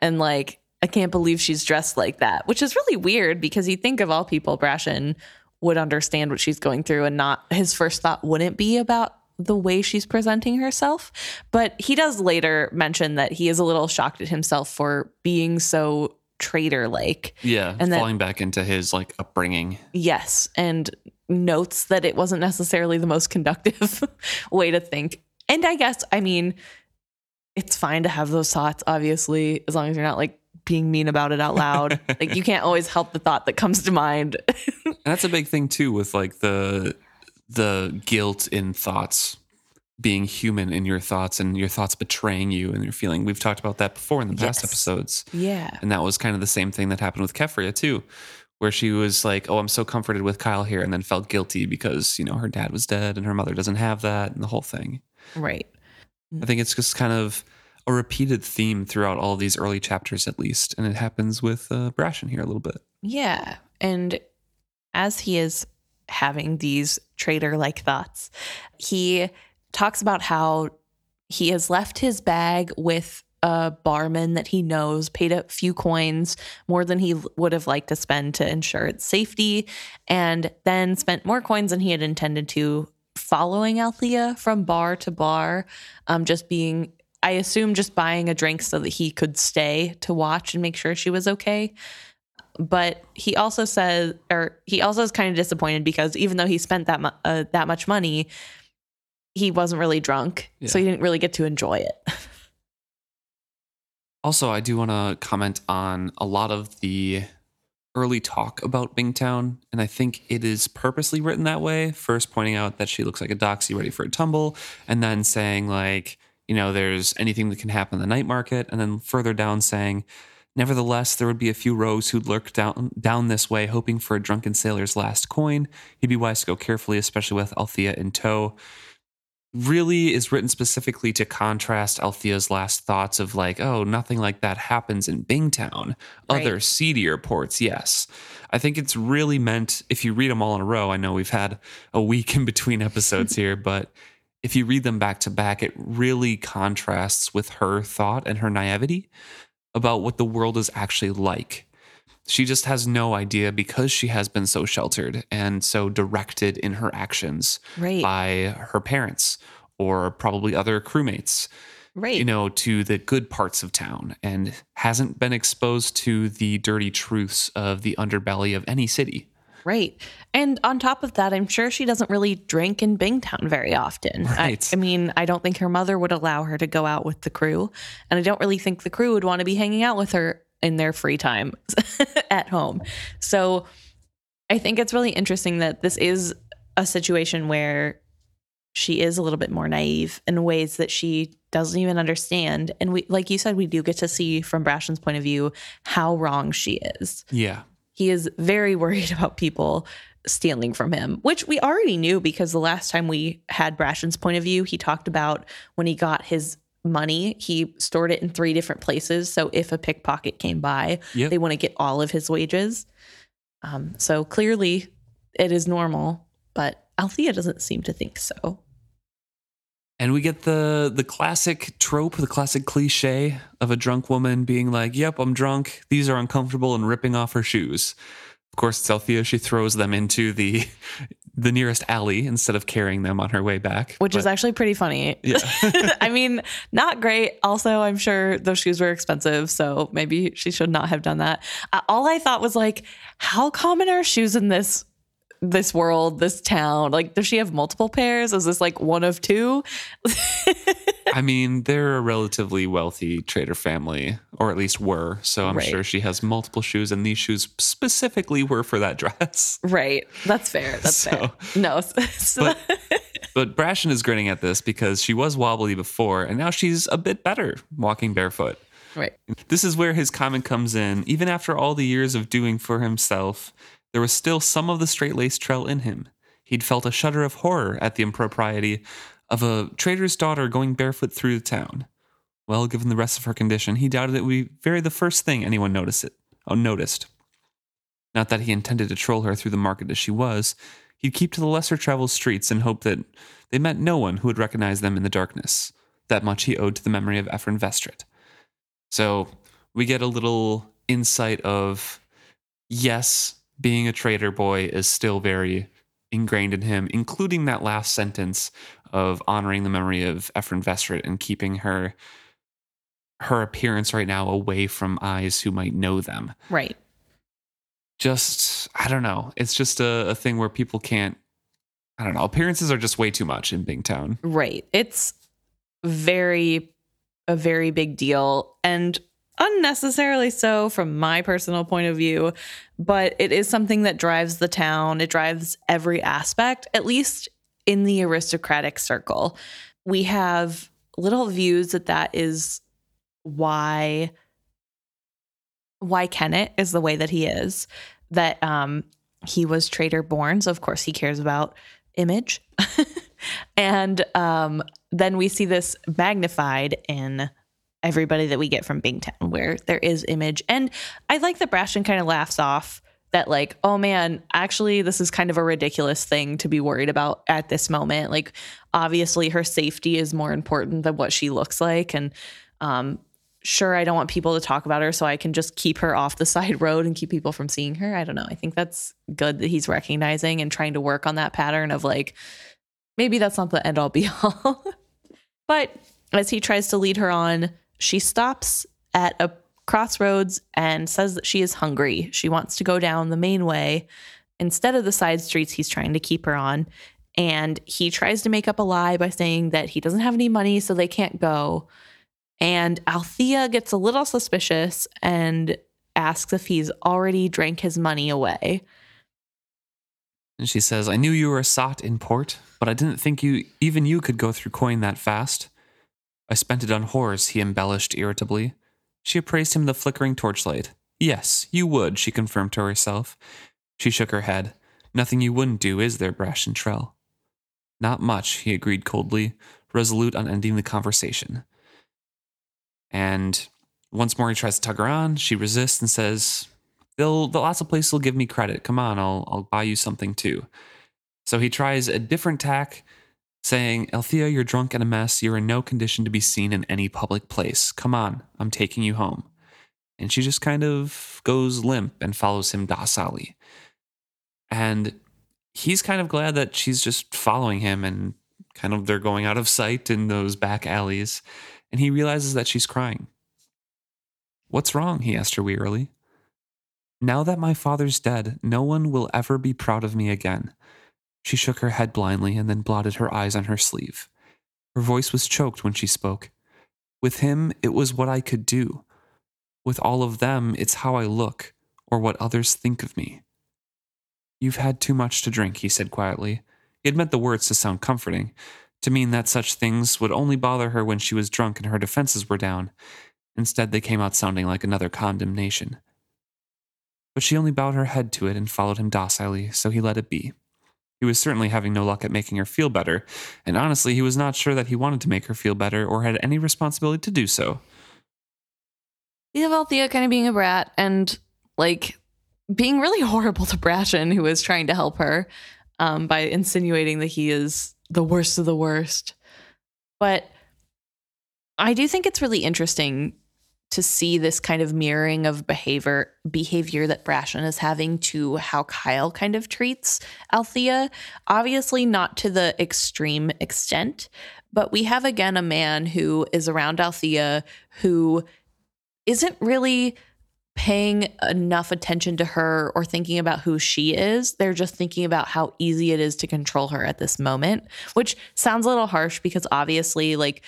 A: And like, I can't believe she's dressed like that, which is really weird because you think of all people, Brashen would understand what she's going through and not his first thought wouldn't be about the way she's presenting herself. But he does later mention that he is a little shocked at himself for being so traitor like.
B: Yeah,
A: And that-
B: falling back into his like upbringing.
A: Yes. And notes that it wasn't necessarily the most conductive way to think. And I guess, I mean, it's fine to have those thoughts, obviously, as long as you're not like being mean about it out loud. like you can't always help the thought that comes to mind.
B: And that's a big thing too with like the the guilt in thoughts being human in your thoughts and your thoughts betraying you and your feeling. We've talked about that before in the past
A: Yes.
B: episodes.
A: yeah.
B: And that was kind of the same thing that happened with Keffria too, where she was like, "Oh, I'm so comforted with Kyle here," and then felt guilty because you know her dad was dead and her mother doesn't have that, and the whole thing.
A: Right.
B: I think it's just kind of a repeated theme throughout all these early chapters, at least, and it happens with uh, Brashen here a little bit.
A: Yeah. And as he is having these traitor like thoughts, he talks about how he has left his bag with a barman that he knows, paid a few coins, more than he would have liked to spend to ensure its safety, and then spent more coins than he had intended to following Althea from bar to bar, um, just being. I assume just buying a drink so that he could stay to watch and make sure she was okay. But he also says or he also is kind of disappointed because even though he spent that mu- uh, that much money he wasn't really drunk. So he didn't really get to enjoy it.
B: Also, I do want to comment on a lot of the early talk about Bingtown, and I think it is purposely written that way. First, pointing out that she looks like a doxy ready for a tumble, and then saying, like, you know, there's anything that can happen in the night market, and then further down saying Nevertheless, there would be a few rogues who'd lurk down, down this way, hoping for a drunken sailor's last coin. He'd be wise to go carefully, especially with Althea in tow. Really is written specifically to contrast Althea's last thoughts of like, oh, nothing like that happens in Bingtown.
A: Right.
B: Other seedier ports, yes. I think it's really meant, if you read them all in a row, I know we've had a week in between episodes here, but if you read them back to back, it really contrasts with her thought and her naivety about what the world is actually like. She just has no idea because she has been so sheltered and so directed in her actions
A: Right.
B: by her parents or probably other crewmates,
A: right.
B: you know, to the good parts of town and hasn't been exposed to the dirty truths of the underbelly of any city.
A: Right. And on top of that, I'm sure she doesn't really drink in Bingtown very often. I-
B: Right.
A: I, mean, I don't think her mother would allow her to go out with the crew. And I don't really think the crew would want to be hanging out with her in their free time at home. So I think it's really interesting that this is a situation where she is a little bit more naive in ways that she doesn't even understand. And we, like you said, we do get to see from Brashen's point of view how wrong she is
B: Yeah.
A: He is very worried about people stealing from him, which we already knew because the last time we had Brashen's point of view, he talked about when he got his money, he stored it in three different places. So if a pickpocket came by,
B: Yep.
A: they want to get all of his wages. Um, so clearly it is normal, but Althea doesn't seem to think so.
B: And we get the the classic trope, the classic cliche of a drunk woman being like, "Yep, I'm drunk. These are uncomfortable," and ripping off her shoes. Of course, it's Althea. She throws them into the the nearest alley instead of carrying them on her way back.
A: Which is actually pretty funny.
B: Yeah.
A: I mean, not great. Also, I'm sure those shoes were expensive, so maybe she should not have done that. Uh, all I thought was like, how common are shoes in this this world, this town? Like, does she have multiple pairs? Is this like one of two?
B: I mean, they're a relatively wealthy trader family, or at least were. So I'm
A: Right.
B: sure she has multiple shoes, and these shoes specifically were for that dress.
A: right. That's fair. That's
B: So-
A: fair. No. So,
B: But but Brashen is grinning at this because she was wobbly before, and now she's a bit better walking barefoot.
A: right.
B: This is where his comment comes in. Even after all the years of doing for himself, there was still some of the straight laced trail in him. He'd felt a shudder of horror at the impropriety of a trader's daughter going barefoot through the town. Well, given the rest of her condition, he doubted it would be very the first thing anyone noticed it. Oh, noticed. Not that he intended to troll her through the market as she was. He'd keep to the lesser traveled streets and hope that they met no one who would recognize them in the darkness. That much he owed to the memory of Ephron Vestrit. So we get a little insight of yes, being a trader boy is still very ingrained in him, including that last sentence of honoring the memory of Ephron Vestrit and keeping her her appearance right now away from eyes who might know them.
A: Right.
B: Just I don't know. It's just a, a thing where people can't I don't know. Appearances are just way too much in Bingtown.
A: Right. It's very a very big deal and unnecessarily so from my personal point of view, but it is something that drives the town. It drives every aspect, at least in the aristocratic circle. We have little views that that is why why Kenneth is the way that he is. That um he was trader born, so of course he cares about image. and um then we see this magnified in everybody that we get from Bingtown, where there is image. And I like that Brashen kind of laughs off that, like, oh man, actually, this is kind of a ridiculous thing to be worried about at this moment. Like, obviously, her safety is more important than what she looks like. And um, sure, I don't want people to talk about her, so I can just keep her off the side road and keep people from seeing her. I don't know. I think that's good that he's recognizing and trying to work on that pattern of like, maybe that's not the end all be all. but as he tries to lead her on, she stops at a crossroads and says that she is hungry. She wants to go down the main way instead of the side streets he's trying to keep her on. And he tries to make up a lie by saying that he doesn't have any money, so they can't go. And Althea gets a little suspicious and asks if he's already drank his money away.
B: And she says, I knew you were a sot in port, but I didn't think you even you could go through coin that fast. I spent it on whores, he embellished irritably. She appraised him the flickering torchlight. Yes, you would, she confirmed to herself. She shook her head. Nothing you wouldn't do, is there, Brashen Trell? Not much, he agreed coldly, resolute on ending the conversation. And once more he tries to tug her on. She resists and says, They'll, the lots of places will give me credit. Come on, I'll, I'll buy you something too. So he tries a different tack, saying, Althea, you're drunk and a mess. You're in no condition to be seen in any public place. Come on, I'm taking you home. And she just kind of goes limp and follows him docilely. And he's kind of glad that she's just following him and kind of they're going out of sight in those back alleys. And he realizes that she's crying. What's wrong? he asked her wearily. Now that my father's dead, no one will ever be proud of me again. She shook her head blindly and then blotted her eyes on her sleeve. Her voice was choked when she spoke. With him, it was what I could do. With all of them, it's how I look, or what others think of me. You've had too much to drink, he said quietly. He had meant the words to sound comforting, to mean that such things would only bother her when she was drunk and her defenses were down. Instead, they came out sounding like another condemnation. But she only bowed her head to it and followed him docilely, so he let it be. He was certainly having no luck at making her feel better, and honestly, he was not sure that he wanted to make her feel better or had any responsibility to do so.
A: You have Althea kind of being a brat and like being really horrible to Brashen, who is trying to help her um, by insinuating that he is the worst of the worst. But I do think it's really interesting to see this kind of mirroring of behavior behavior that Brashen is having to how Kyle kind of treats Althea. Obviously not to the extreme extent, but we have again a man who is around Althea who isn't really paying enough attention to her or thinking about who she is. They're just thinking about how easy it is to control her at this moment, which sounds a little harsh because obviously, like,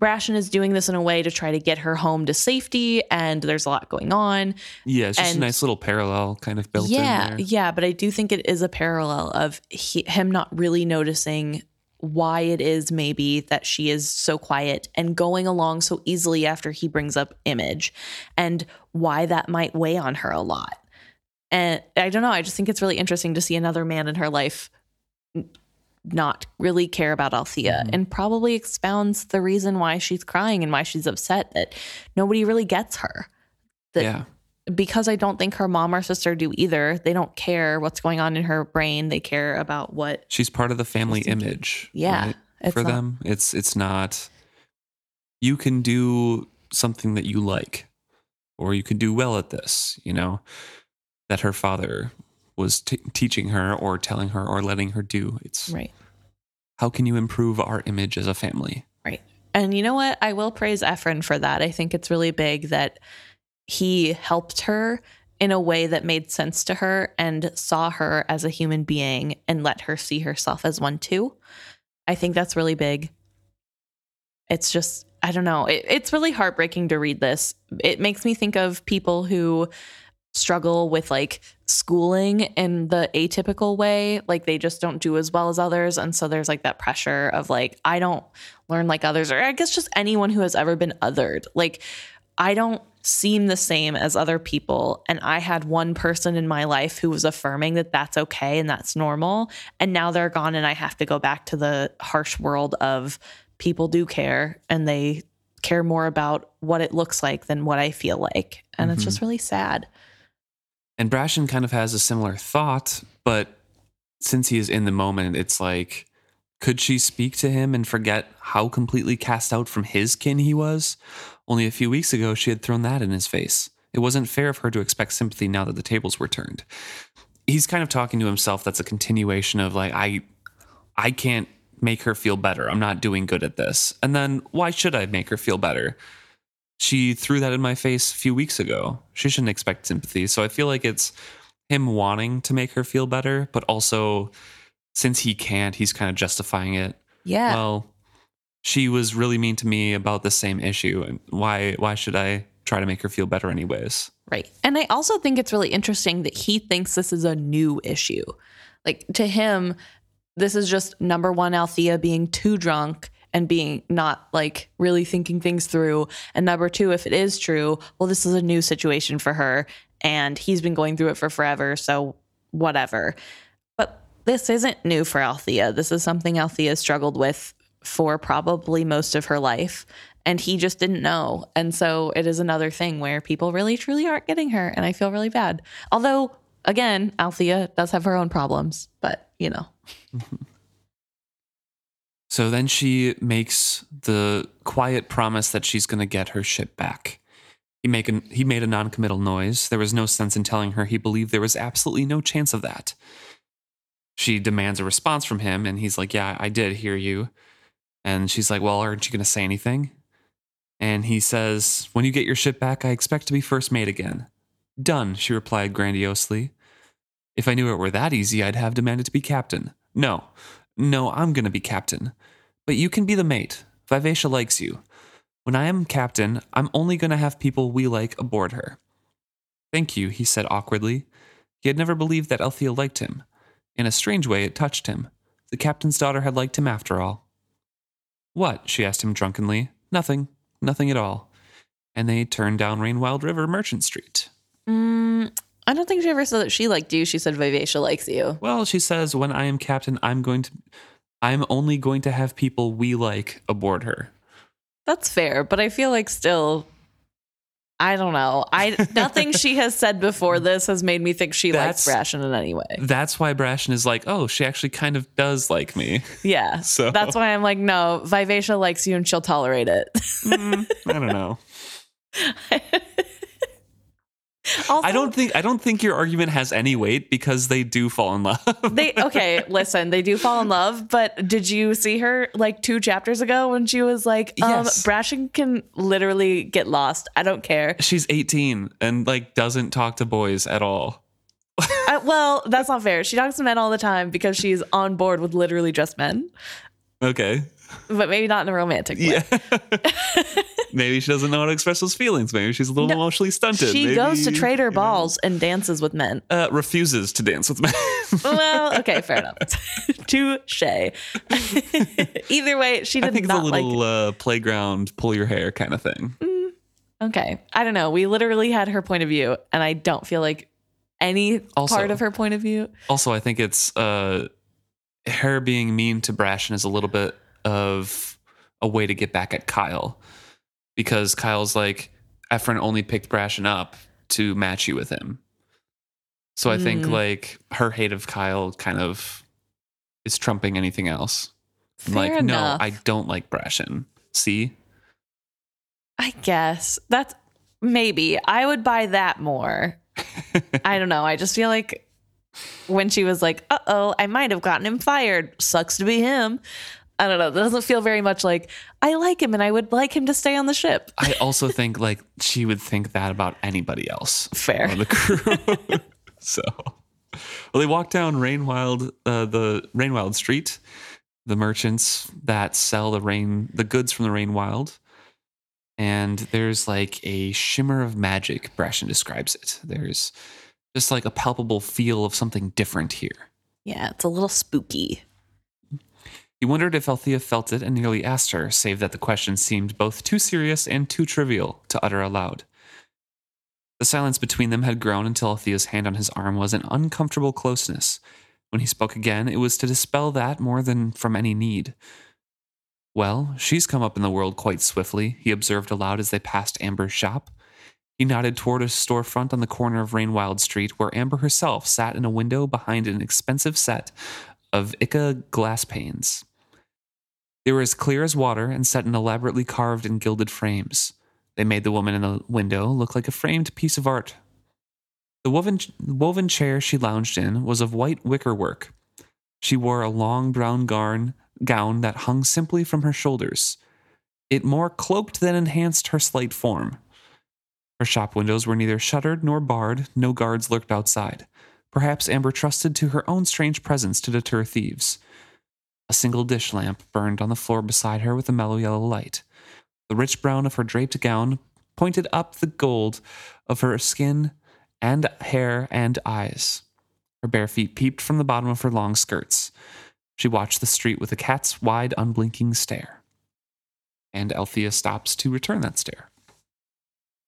A: Brashen is doing this in a way to try to get her home to safety, and there's a lot going on.
B: Yeah, it's just
A: And-
B: a nice little parallel kind of built
A: yeah,
B: in there.
A: yeah, but I do think it is a parallel of he, him not really noticing why it is maybe that she is so quiet and going along so easily after he brings up image and why that might weigh on her a lot. And I don't know, I just think it's really interesting to see another man in her life not really care about Althea
B: Mhm.
A: and probably expounds the reason why she's crying and why she's upset that nobody really gets her. That
B: yeah.
A: because I don't think her mom or sister do either. They don't care what's going on in her brain. They care about what
B: She's part of the family image.
A: Yeah,
B: right? for
A: not-
B: them. It's it's not you can do something that you like or you can do well at this, you know, that her father was t- teaching her or telling her or letting her do. It's
A: right.
B: how can you improve our image as a family?
A: Right. And you know what? I will praise Ephron for that. I think it's really big that he helped her in a way that made sense to her and saw her as a human being and let her see herself as one too. I think that's really big. It's just, I don't know. It, it's really heartbreaking to read this. It makes me think of people who struggle with like schooling in the atypical way. Like they just don't do as well as others. And so there's like that pressure of like, I don't learn like others, or I guess just anyone who has ever been othered. Like, I don't seem the same as other people. And I had one person in my life who was affirming that that's okay and that's normal. And now they're gone, and I have to go back to the harsh world of people do care and they care more about what it looks like than what I feel like. And it's
B: Mhm.
A: just really sad.
B: And Brashen kind of has a similar thought, but since he is in the moment, it's like, could she speak to him and forget how completely cast out from his kin he was? Only a few weeks ago, she had thrown that in his face. It wasn't fair of her to expect sympathy now that the tables were turned. He's kind of talking to himself. That's a continuation of like, I, I can't make her feel better. I'm not doing good at this. And then why should I make her feel better? She threw that in my face a few weeks ago. She shouldn't expect sympathy. So I feel like it's him wanting to make her feel better, but also since he can't, he's kind of justifying it.
A: Yeah.
B: Well, she was really mean to me about the same issue and why why should I try to make her feel better anyways?
A: Right. And I also think it's really interesting that he thinks this is a new issue. Like to him, this is just number one, Althea being too drunk and being not like really thinking things through. And number two, if it is true, well, this is a new situation for her and he's been going through it for forever. So whatever. But this isn't new for Althea. This is something Althea struggled with for probably most of her life. And he just didn't know. And so it is another thing where people really truly aren't getting her. And I feel really bad. Although, again, Althea does have her own problems, but you know.
B: So then she makes the quiet promise that she's going to get her ship back. He, make an, he made a non-committal noise. There was no sense in telling her he believed there was absolutely no chance of that. She demands a response from him, and he's like, Yeah, I did hear you. And she's like, Well, aren't you going to say anything? And he says, When you get your ship back, I expect to be first mate again. Done, she replied grandiosely. If I knew it were that easy, I'd have demanded to be captain. No, no, I'm going to be captain. But you can be the mate. Vivacia likes you. When I am captain, I'm only going to have people we like aboard her. Thank you, he said awkwardly. He had never believed that Althea liked him. In a strange way, it touched him. The captain's daughter had liked him after all. What? she asked him drunkenly. Nothing. Nothing at all. And they turned down Rainwild River Merchant Street.
A: Mm, I don't think she ever said that she liked you. She said Vivacia likes you.
B: Well, she says, when I am captain, I'm going to. I'm only going to have people we like aboard her.
A: That's fair, but I feel like still I don't know. I nothing she has said before this has made me think she
B: That's-
A: likes Brashen in any way.
B: That's why Brashen is like, oh, she actually kind of does like me.
A: Yeah.
B: So-
A: that's why I'm like, no, Vivacia likes you and she'll tolerate it.
B: Mm, I don't know.
A: also,
B: I don't think I don't think your argument has any weight because they do fall in love.
A: they okay, listen, they do fall in love, but did you see her like two chapters ago when she was like, um,
B: Yes.
A: Brashen can literally get lost. I don't care.
B: She's 18 and like doesn't talk to boys at all.
A: Uh, well, that's not fair. She talks to men all the time because she's on board with literally just men,
B: Okay.
A: But maybe not in a romantic way.
B: Yeah. Maybe she doesn't know how to express those feelings. Maybe she's a little
A: No,
B: emotionally stunted.
A: She
B: Maybe,
A: goes to trader
B: know,
A: balls and dances with men.
B: Uh, refuses to dance with men.
A: Well, okay, fair enough. Touche. Either way, she
B: I
A: did
B: think it's a
A: not like.
B: little uh, playground, pull your hair kind of thing.
A: Okay, I don't know. We literally had her point of view, and I don't feel like any
B: Also-
A: part of her point of view.
B: Also, I think it's uh, her being mean to Brashen is a little bit of a way to get back at Kyle because Kyle's like, Ephron only picked Brashen up to match you with him. So I think
A: Mm.
B: like her hate of Kyle kind of is trumping anything else.
A: Fair
B: like,
A: enough.
B: no, I don't like Brashen. See?
A: I guess that's maybe I would buy that more. I don't know. I just feel like when she was like, "Uh oh, I might have gotten him fired." Sucks to be him. I don't know. That doesn't feel very much like I like him and I would like him to stay on the ship.
B: I also think like she would think that about anybody else.
A: Fair.
B: on the crew. so, well, they walk down Rainwild, uh, the Rainwild Street. The merchants that sell the rain, the goods from the Rainwild, and there's like a shimmer of magic. Brashen describes it. There's just like a palpable feel of something different here.
A: Yeah, it's a little spooky.
B: He wondered if Althea felt it and nearly asked her, save that the question seemed both too serious and too trivial to utter aloud. The silence between them had grown until Althea's hand on his arm was an uncomfortable closeness. When he spoke again, it was to dispel that more than from any need. Well, she's come up in the world quite swiftly, he observed aloud as they passed Amber's shop. He nodded toward a storefront on the corner of Rainwild Street where Amber herself sat in a window behind an expensive set of Ica glass panes. They were as clear as water and set in elaborately carved and gilded frames. They made the woman in the window look like a framed piece of art. The woven, woven chair she lounged in was of white wicker work. She wore a long brown garn, gown that hung simply from her shoulders. It more cloaked than enhanced her slight form. Her shop windows were neither shuttered nor barred, no guards lurked outside. Perhaps Amber trusted to her own strange presence to deter thieves. A single dish lamp burned on the floor beside her with a mellow yellow light. The rich brown of her draped gown pointed up the gold of her skin and hair and eyes. Her bare feet peeped from the bottom of her long skirts. She watched the street with a cat's wide, unblinking stare. and Althea stops to return that stare.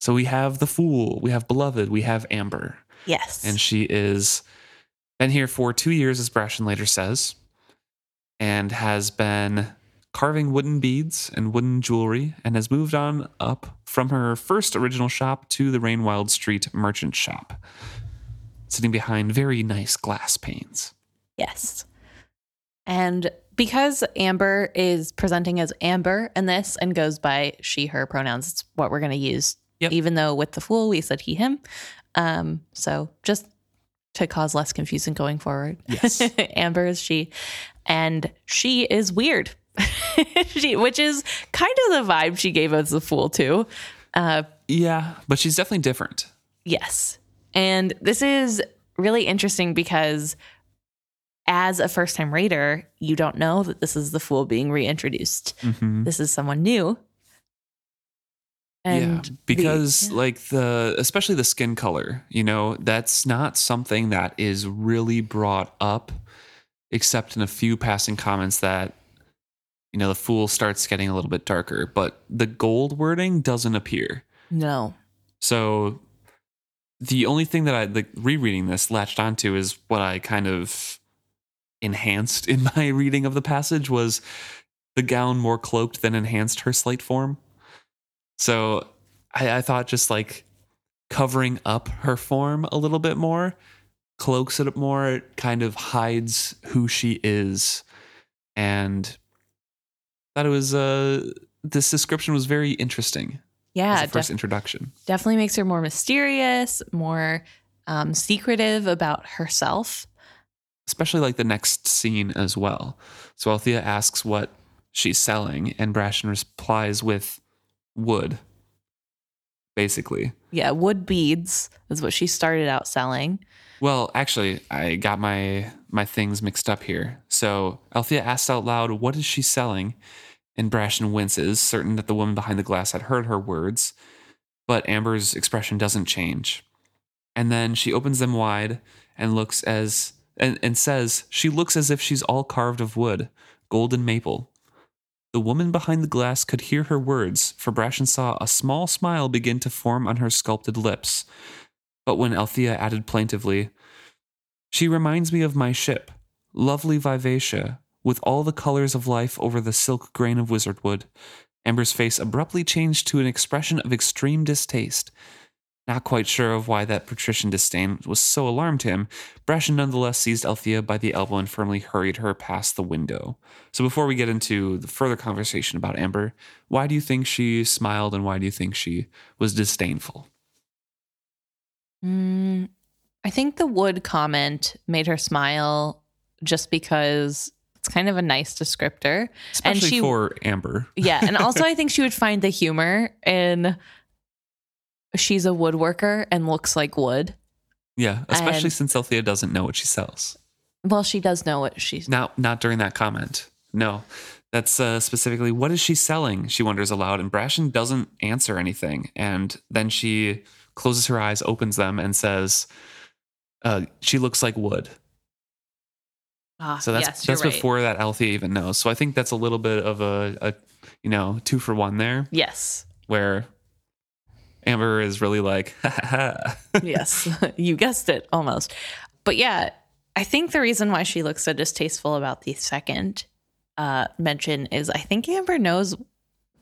B: So we have the fool, we have beloved, we have Amber,
A: Yes.
B: and she is been here for two years, as Brashen later says, and has been carving wooden beads and wooden jewelry, and has moved on up from her first original shop to the Rainwild Street merchant shop, sitting behind very nice glass panes.
A: Yes. And because Amber is presenting as Amber in this and goes by she, her pronouns, it's what we're going to use.
B: Yep.
A: Even though with the fool, we said he, him. Um, so just to cause less confusion going forward.
B: Yes.
A: Amber is she. And she is weird, she, which is kind of the vibe she gave us the fool too. Uh,
B: Yeah, but she's definitely different.
A: Yes. And this is really interesting because as a first time reader, you don't know that this is the fool being reintroduced.
B: Mhm.
A: This is someone new. And
B: yeah,
A: the-
B: because
A: yeah.
B: like the especially the skin color, you know, that's not something that is really brought up except in a few passing comments that you know, the fool starts getting a little bit darker, but the gold wording doesn't appear.
A: no.
B: So the only thing that I like rereading this latched onto is what I kind of enhanced in my reading of the passage was the gown more cloaked than enhanced her slight form. So I, I thought just like covering up her form a little bit more, cloaks it up more, it kind of hides who she is. And thought it was uh this description was very interesting
A: Yeah,
B: first
A: def-
B: introduction.
A: definitely makes her more mysterious, more um, secretive about herself.
B: especially like the next scene as well. So Althea asks what she's selling, and Brashen replies with wood, basically.
A: Yeah, wood beads is what she started out selling.
B: Well, actually, I got my my things mixed up here. So Althea asks out loud, "What is she selling?" And Brashen winces, certain that the woman behind the glass had heard her words. But Amber's expression doesn't change. And then she opens them wide and looks as and, and says, "She looks as if she's all carved of wood, golden maple." The woman behind the glass could hear her words, for Brashen saw a small smile begin to form on her sculpted lips. But when Althea added plaintively, She reminds me of my ship, lovely Vivacia, with all the colors of life over the silk grain of wizardwood, Amber's face abruptly changed to an expression of extreme distaste. Not quite sure of why that patrician disdain was so alarmed him, Brashen nonetheless seized Althea by the elbow and firmly hurried her past the window. So before we get into the further conversation about Amber, why do you think she smiled and why do you think she was disdainful?
A: Mm, I think the wood comment made her smile just because it's kind of a nice descriptor.
B: Especially
A: she-
B: for Amber.
A: Yeah. And also, I think she would find the humor in she's a woodworker and looks like wood.
B: Yeah, especially
A: And-
B: since Althea doesn't know what she sells.
A: Well, she does know what she's.
B: Now, not during that comment. No, that's uh, specifically what is she selling? She wonders aloud, and Brashen doesn't answer anything. And then she closes her eyes, opens them, and says, uh, "She looks like wood."
A: Ah,
B: So that's
A: yes, you're
B: that's
A: right.
B: before that Althea even knows. So I think that's a little bit of a, a you know two for one there,
A: Yes.
B: where Amber is really like, ha, ha, ha.
A: yes, you guessed it almost. But yeah, I think the reason why she looks so distasteful about the second uh, mention is I think Amber knows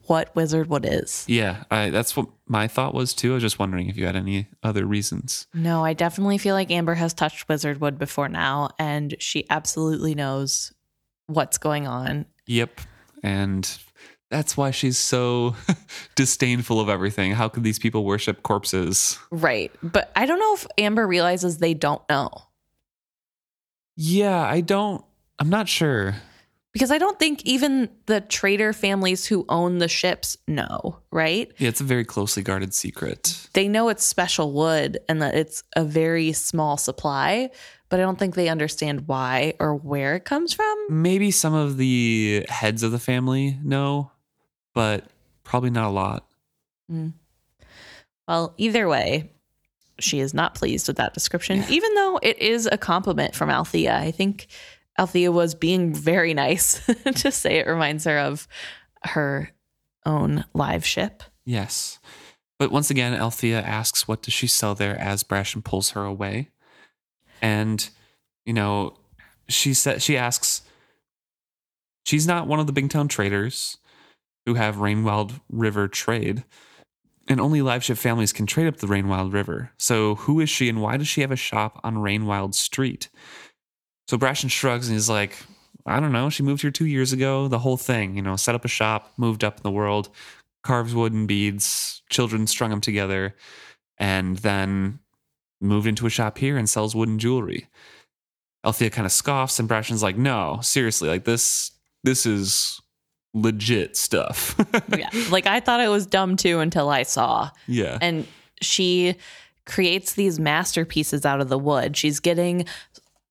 A: what Wizardwood is.
B: yeah, I, that's what my thought was too. I was just wondering if you had any other reasons.
A: No, I definitely feel like Amber has touched Wizard Wood before now, and she absolutely knows what's going on.
B: Yep. And that's why she's so disdainful of everything. How could these people worship corpses?
A: Right. But I don't know if Amber realizes they don't know.
B: Yeah, I don't, I'm not sure.
A: Because I don't think even the trader families who own the ships know, right?
B: Yeah, it's a very closely guarded secret.
A: They know it's special wood and that it's a very small supply, but I don't think they understand why or where it comes from.
B: Maybe some of the heads of the family know, but probably not a lot. Hmm.
A: Well, either way, she is not pleased with that description, even though it is a compliment from Althea. I think Althea was being very nice to say it reminds her of her own live ship.
B: Yes. But once again, Althea asks, What does she sell there as Brashen pulls her away? And, you know, she said she asks, She's not one of the Bingtown traders who have Rainwild River trade. And only live ship families can trade up the Rainwild River. So who is she and why does she have a shop on Rainwild Street? So Brashen shrugs and he's like, I don't know. She moved here two years ago. The whole thing, you know, set up a shop, moved up in the world, carves wooden beads, children strung them together, and then moved into a shop here and sells wooden jewelry. Althea kind of scoffs, and Brashen's like, "No, seriously, like this, this is legit stuff."
A: yeah. Like I thought it was dumb too until I saw.
B: yeah,
A: And she creates these masterpieces out of the wood. She's getting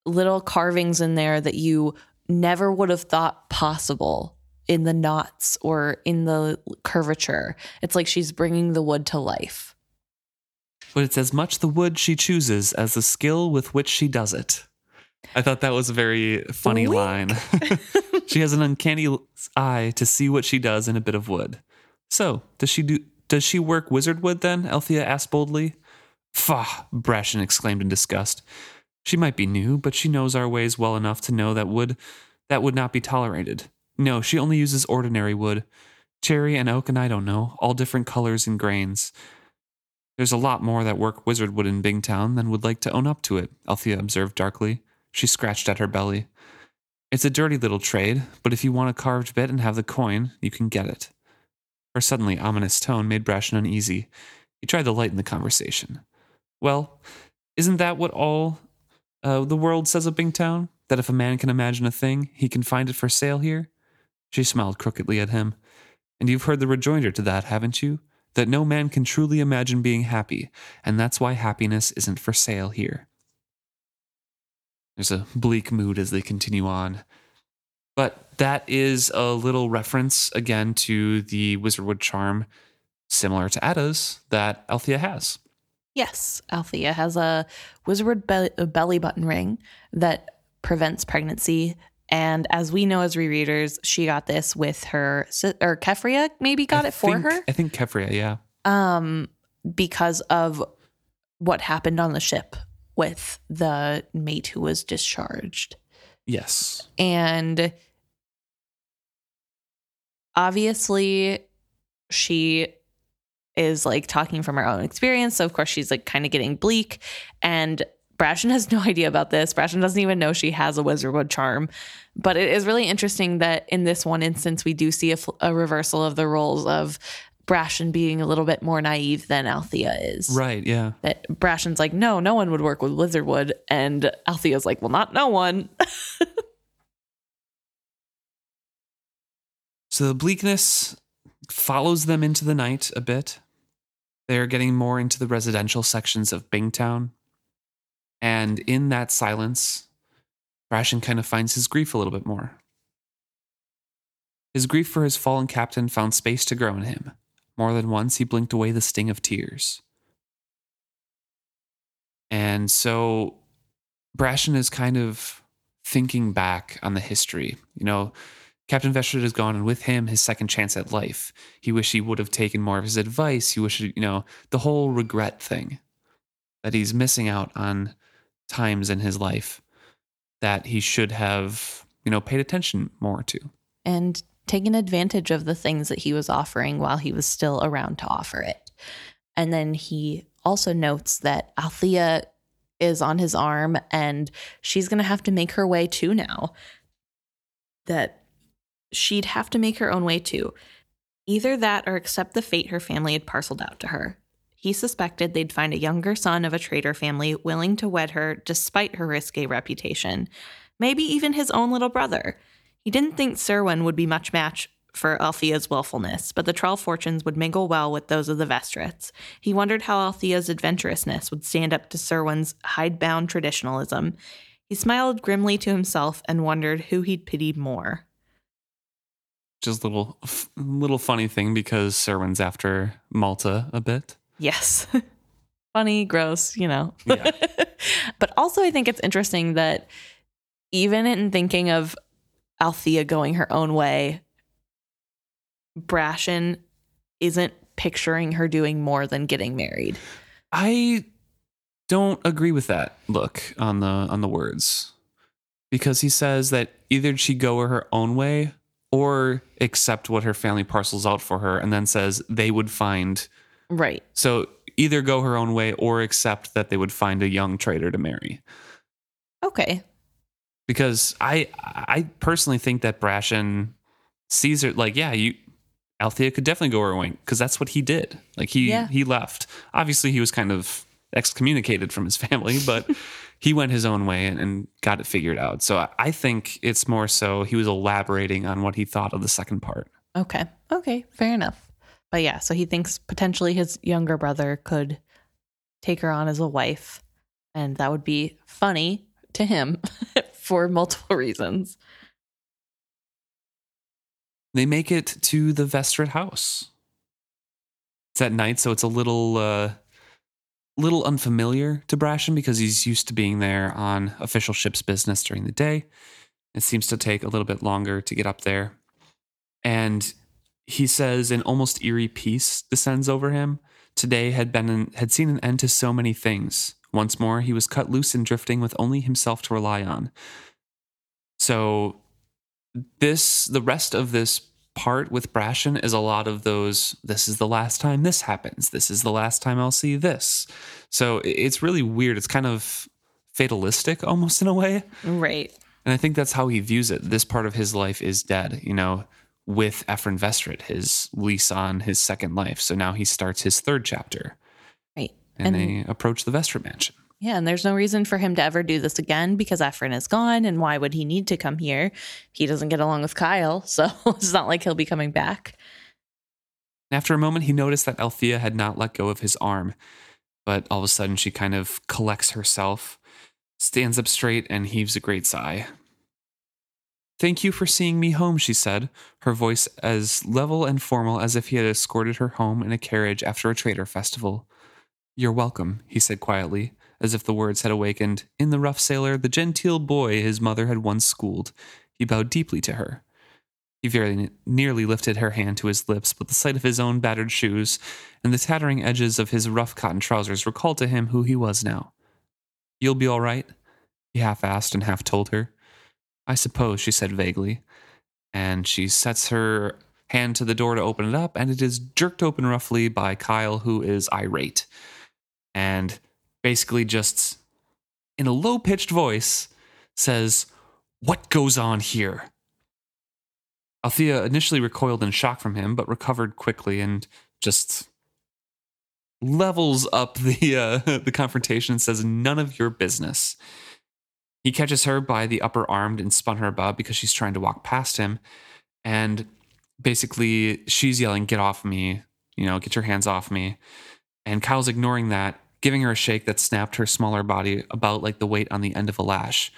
A: little carvings in there that you never would have thought possible in the knots or in the curvature. It's like she's bringing the wood to life.
B: but it's as much the wood she chooses as the skill with which she does it. I thought that was a very funny line. she has an uncanny eye to see what she does in a bit of wood. So, does she do does she work wizard wood then? Althea asked boldly. Faugh, Brashen exclaimed in disgust. She might be new, but she knows our ways well enough to know that wood that would not be tolerated. No, she only uses ordinary wood. Cherry and oak and I don't know, all different colors and grains. There's a lot more that work wizard wood in Bingtown than would like to own up to it, Althea observed darkly. She scratched at her belly. It's a dirty little trade, but if you want a carved bit and have the coin, you can get it. Her suddenly ominous tone made Brashen uneasy. He tried to lighten the conversation. Well, isn't that what all uh, the world says of Bingtown? That if a man can imagine a thing, he can find it for sale here? She smiled crookedly at him. And you've heard the rejoinder to that, haven't you? That no man can truly imagine being happy, and that's why happiness isn't for sale here. There's a bleak mood as they continue on. But that is a little reference again to the Wizardwood charm, similar to Ada's, that Althea has.
A: Yes, Althea has a wizard be- belly button ring that prevents pregnancy. And as we know as rereaders, she got this with her or Keffria maybe got
B: I
A: it for
B: think-
A: her
B: I think Keffria, yeah.
A: um because of what happened on the ship with the mate who was discharged.
B: Yes.
A: And obviously, she is like talking from her own experience. So, of course, she's like kind of getting bleak. And Brashen has no idea about this. Brashen doesn't even know she has a Wizardwood charm. But it is really interesting that in this one instance, we do see a, a reversal of the roles of Brashen being a little bit more naive than Althea is.
B: Right, yeah.
A: That Brashen's like, no, no one would work with Wizardwood. And Althea's like, well, not no one.
B: So the bleakness follows them into the night a bit. They are getting more into the residential sections of Bingtown. And in that silence, Brashen kind of finds his grief a little bit more. His grief for his fallen captain found space to grow in him. More than once, he blinked away the sting of tears. And so Brashen is kind of thinking back on the history. You know, Captain Vestrit is gone, and with him, his second chance at life. He wished he would have taken more of his advice. He wished, you know, the whole regret thing that he's missing out on times in his life that he should have, you know, paid attention more to.
A: and taken advantage of the things that he was offering while he was still around to offer it. And then he also notes that Althea is on his arm and she's going to have to make her way too now. That she'd have to make her own way too. Either that or accept the fate her family had parceled out to her. He suspected they'd find a younger son of a trader family willing to wed her despite her risque reputation, maybe even his own little brother. He didn't think Serwyn would be much match for Althea's willfulness, but the Trell fortunes would mingle well with those of the Vestrits. He wondered how Althea's adventurousness would stand up to Serwyn's hidebound traditionalism. He smiled grimly to himself and wondered who he'd pitied more.
B: Just a little, little funny thing because Serwyn's after Malta a bit.
A: Yes. Funny, gross, you know.
B: Yeah.
A: but also, I think it's interesting that even in thinking of Althea going her own way, Brashen isn't picturing her doing more than getting married.
B: I don't agree with that look on the on the words. Because he says that either she go her own way or accept what her family parcels out for her and then says they would find
A: Right.
B: so either go her own way or accept that they would find a young trader to marry.
A: Okay.
B: Because I I personally think that Brashen sees her like yeah you Althea could definitely go her way because that's what he did like he
A: Yeah.
B: he left obviously he was kind of excommunicated from his family but he went his own way and, and got it figured out so I, I think it's more so he was elaborating on what he thought of the second part
A: Okay. Okay. Fair enough. But yeah, so he thinks potentially his younger brother could take her on as a wife. And that would be funny to him for multiple reasons.
B: they make it to the Vestrit house it's at night so it's a little uh little unfamiliar to Brashen because he's used to being there on official ship's business during the day. It seems to take a little bit longer to get up there. And he says an almost eerie peace descends over him. Today had been an, had seen an end to so many things. Once more, he was cut loose and drifting with only himself to rely on. So this the rest of this part with Brashen is a lot of those this is the last time this happens. This is the last time I'll see this. So it's really weird. It's kind of fatalistic almost in a way.
A: Right.
B: And I think that's how he views it. This part of his life is dead, you know, with Ephron Vestrit, his lease on his second life. So now he starts his third chapter. And,
A: And-
B: they approach the Vestrit mansion.
A: Yeah, and there's no reason for him to ever do this again because Ephron is gone, and why would he need to come here? He doesn't get along with Kyle, so it's not like he'll be coming back.
B: After a moment, he noticed that Althea had not let go of his arm, but all of a sudden she kind of collects herself, stands up straight, and heaves a great sigh. Thank you for seeing me home, she said, her voice as level and formal as if he had escorted her home in a carriage after a trader festival. You're welcome, he said quietly, as if the words had awakened, in the rough sailor, the genteel boy his mother had once schooled. He bowed deeply to her. He very nearly lifted her hand to his lips, but the sight of his own battered shoes and the tattering edges of his rough cotton trousers recalled to him who he was now. You'll be all right? He half asked and half told her. I suppose, she said vaguely. And she sets her hand to the door to open it up, and it is jerked open roughly by Kyle, who is irate. And basically just in a low pitched voice says, What goes on here? Althea initially recoiled in shock from him, but recovered quickly and just levels up the uh, the confrontation and says, "None of your business." He catches her by the upper arm and spun her about because she's trying to walk past him, and basically she's yelling, "Get off me! You know, get your hands off me!" And Kyle's ignoring that, giving her a shake that snapped her smaller body about like the weight on the end of a lash.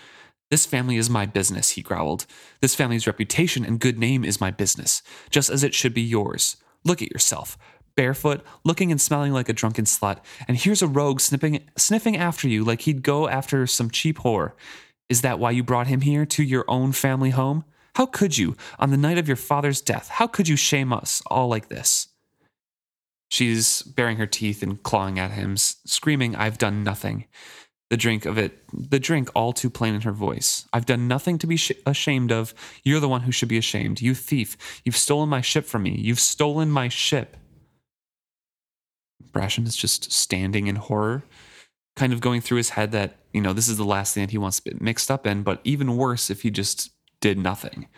B: This family is my business, he growled. This family's reputation and good name is my business, just as it should be yours. Look at yourself, barefoot, looking and smelling like a drunken slut, and here's a rogue sniffing, sniffing after you like he'd go after some cheap whore. Is that why you brought him here to your own family home? How could you, on the night of your father's death, how could you shame us all like this? She's baring her teeth and clawing at him, screaming, I've done nothing. The drink of it, the drink all too plain in her voice. I've done nothing to be sh- ashamed of. You're the one who should be ashamed. You thief. You've stolen my ship from me. You've stolen my ship. Brashen is just standing in horror, kind of going through his head that, you know, this is the last thing that he wants to be mixed up in, but even worse if he just did nothing.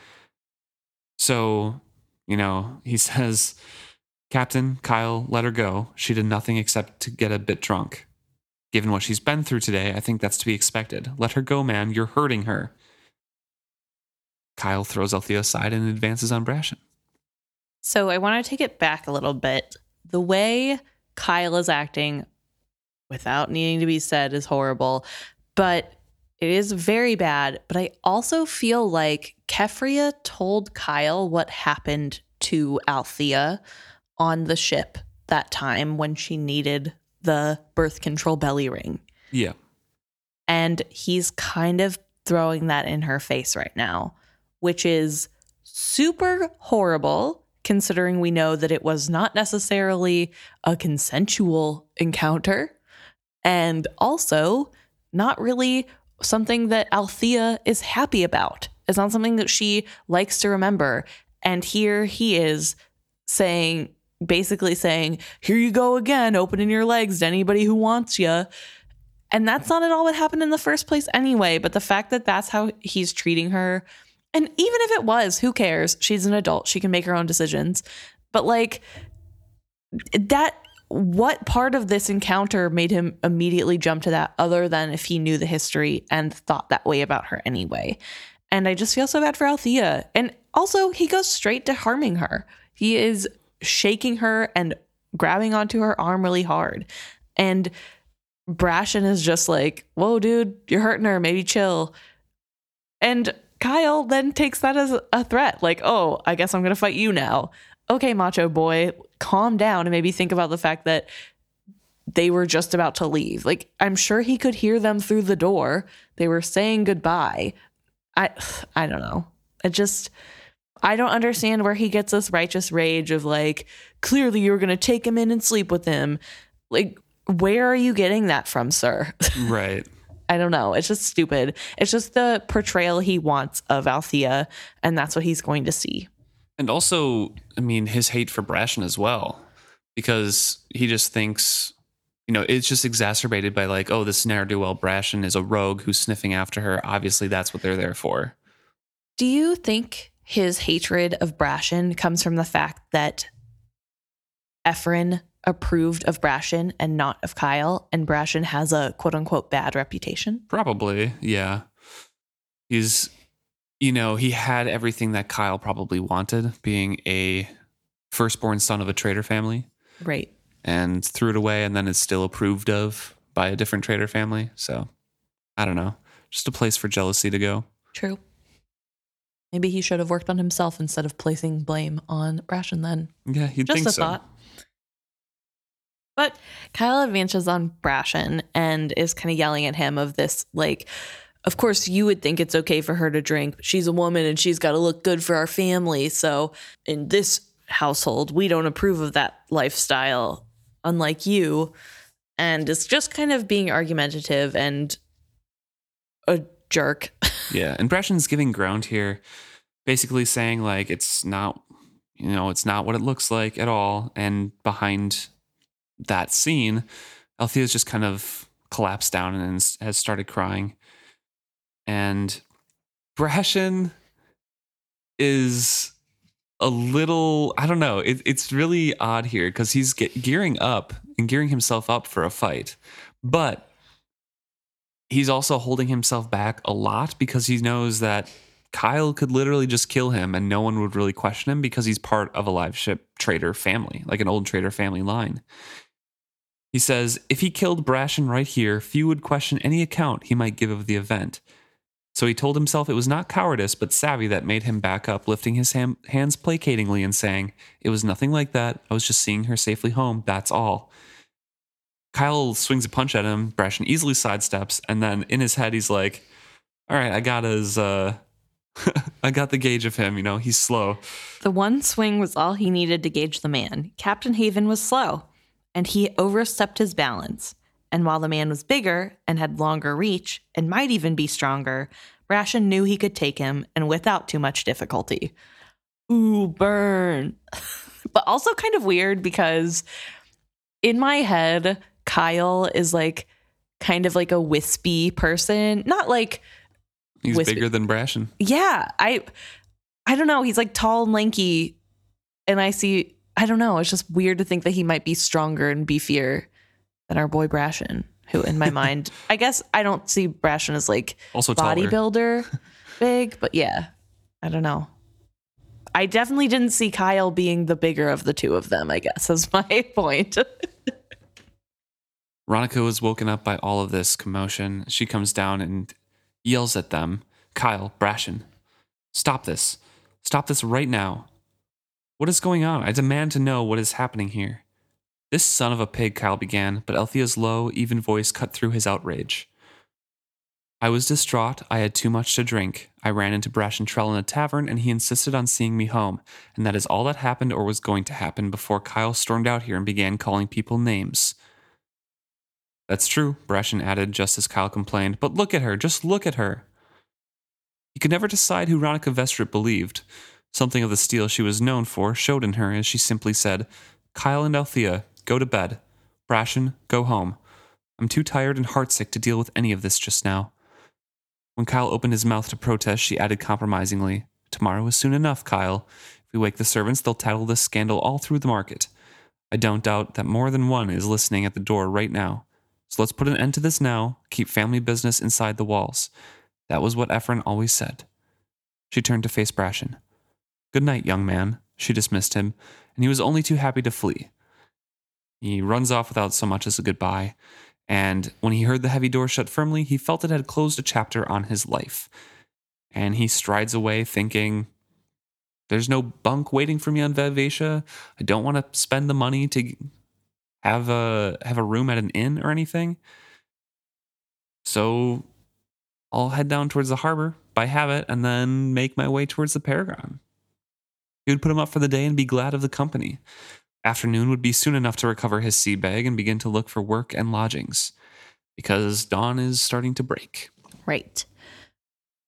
B: So, you know, he says, Captain, Kyle, let her go. She did nothing except to get a bit drunk. Given what she's been through today, I think that's to be expected. Let her go, man. You're hurting her. Kyle throws Althea aside and advances on Brashen.
A: So I want to take it back a little bit. The way Kyle is acting, without needing to be said, is horrible, but it is very bad. But I also feel like Keffria told Kyle what happened to Althea on the ship that time when she needed the birth control belly ring.
B: Yeah.
A: And he's kind of throwing that in her face right now, which is super horrible considering we know that it was not necessarily a consensual encounter and also not really something that Althea is happy about. It's not something that she likes to remember. And here he is saying, basically saying, Here you go again, opening your legs to anybody who wants you. And that's not at all what happened in the first place anyway. But the fact that that's how he's treating her, and even if it was, who cares? She's an adult. She can make her own decisions. But like that, what part of this encounter made him immediately jump to that other than if he knew the history and thought that way about her anyway? And I just feel so bad for Althea. And also, he goes straight to harming her. He is shaking her and grabbing onto her arm really hard. And Brashen is just like, whoa, dude, you're hurting her. Maybe chill. And Kyle then takes that as a threat, like, oh, I guess I'm going to fight you now. Okay, macho boy, calm down and maybe think about the fact that they were just about to leave. Like, I'm sure he could hear them through the door. They were saying goodbye. I, I don't know. It just, I don't understand where he gets this righteous rage of like, clearly you're going to take him in and sleep with him. Like, where are you getting that from, sir?
B: Right.
A: I don't know. It's just stupid. It's just the portrayal he wants of Althea, and that's what he's going to see.
B: And also, I mean, his hate for Brashen as well, because he just thinks, you know, it's just exacerbated by like, oh, this ne'er do well Brashen is a rogue who's sniffing after her. Obviously, that's what they're there for.
A: Do you think his hatred of Brashen comes from the fact that Ephron approved of Brashen and not of Kyle, and Brashen has a quote unquote bad reputation?
B: Probably, yeah. He's, you know, he had everything that Kyle probably wanted, being a firstborn son of a trader family,
A: Right.
B: and threw it away, and then is still approved of by a different trader family. So, I don't know. Just a place for jealousy to go.
A: True. Maybe he should have worked on himself instead of placing blame on Brashen then.
B: Yeah, you'd
A: Just
B: think
A: a
B: so.
A: thought. But Kyle advances on Brashen and is kind of yelling at him of this, like, of course, you would think it's okay for her to drink, but she's a woman and she's got to look good for our family. So in this household, we don't approve of that lifestyle, unlike you. And it's just kind of being argumentative and a jerk.
B: Yeah, and Brashen's giving ground here, basically saying like it's not, you know, it's not what it looks like at all. And behind that scene, Althea's just kind of collapsed down and has started crying. And Brashen is a little, I don't know, it, it's really odd here because he's get, gearing up and gearing himself up for a fight, but he's also holding himself back a lot because he knows that Kyle could literally just kill him and no one would really question him because he's part of a live ship trader family, like an old trader family line. He says, if he killed Brashen right here, few would question any account he might give of the event. So he told himself it was not cowardice, but savvy that made him back up, lifting his ham- hands placatingly and saying, It was nothing like that. I was just seeing her safely home. That's all. Kyle swings a punch at him. Brashen easily sidesteps, and then in his head, he's like, "All right, I got his, uh, I got the gauge of him. You know, he's slow."
A: The one swing was all he needed to gauge the man. Captain Haven was slow, and he overstepped his balance. And while the man was bigger and had longer reach and might even be stronger, Brashen knew he could take him and without too much difficulty. Ooh, burn. but also kind of weird because in my head, Kyle is like kind of like a wispy person. Not like
B: He's bigger than Brashen.
A: yeah i i don't know. He's like tall and lanky. And i see i don't know. It's just weird to think that he might be stronger and beefier than our boy brashen who in my mind i guess i don't see brashen as like
B: Also
A: bodybuilder big but yeah i don't know. I definitely didn't see kyle being the bigger of the two of them i guess is my point.
B: Ronica was woken up by all of this commotion. She comes down and yells at them Kyle, Brashen, stop this. Stop this right now. What is going on? I demand to know what is happening here. This son of a pig, Kyle began, but Althea's low, even voice cut through his outrage. I was distraught. I had too much to drink. I ran into Brashen Trell in a tavern, and he insisted on seeing me home. And that is all that happened or was going to happen before Kyle stormed out here and began calling people names. That's true, Brashen added just as Kyle complained. But look at her, just look at her. He could never decide who Ronica Vestrit believed. Something of the steel she was known for showed in her as she simply said, Kyle and Althea, go to bed. Brashen, go home. I'm too tired and heartsick to deal with any of this just now. When Kyle opened his mouth to protest, she added compromisingly, Tomorrow is soon enough, Kyle. If we wake the servants, they'll tattle this scandal all through the market. I don't doubt that more than one is listening at the door right now. So let's put an end to this now, keep family business inside the walls. That was what Ephron always said. She turned to face Brashen. Good night, young man. She dismissed him, and he was only too happy to flee. He runs off without so much as a goodbye, and when he heard the heavy door shut firmly, he felt it had closed a chapter on his life. And he strides away thinking, There's no bunk waiting for me on Vivacia. I don't want to spend the money to have a have a room at an inn or anything. So I'll head down towards the harbor by habit and then make my way towards the Paragon. He would put him up for the day and be glad of the company. Afternoon would be soon enough to recover his sea bag and begin to look for work and lodgings because dawn is starting to break.
A: Right.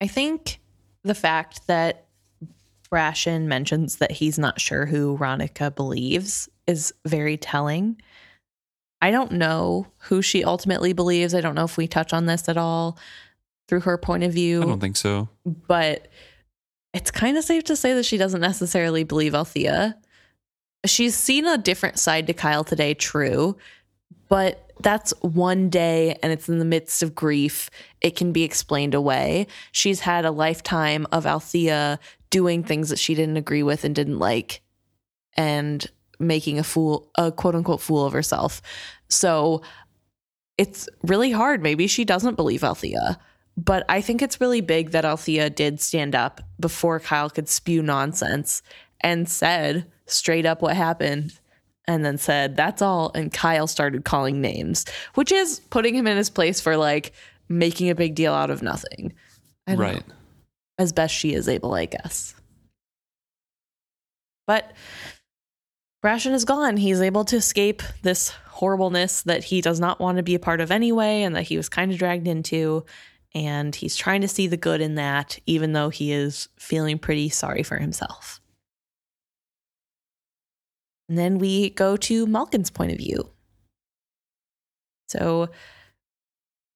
A: I think the fact that Brashen mentions that he's not sure who Ronica believes is very telling. I don't know who she ultimately believes. I don't know if we touch on this at all through her point of view.
B: I don't think so.
A: But it's kind of safe to say that she doesn't necessarily believe Althea she's seen a different side to Kyle today, true, but that's one day and it's in the midst of grief. It can be explained away. She's had a lifetime of Althea doing things that she didn't agree with and didn't like and making a fool, a quote unquote fool of herself. So it's really hard. Maybe she doesn't believe Althea. But I think it's really big that Althea did stand up before Kyle could spew nonsense and said, straight up what happened and then said, That's all. And Kyle started calling names, which is putting him in his place for like making a big deal out of nothing.
B: Right.
A: Know, as best she is able, I guess. But Brashen is gone. He's able to escape this horribleness that he does not want to be a part of anyway and that he was kind of dragged into. And he's trying to see the good in that, even though he is feeling pretty sorry for himself. And then we go to Maulkin's point of view. So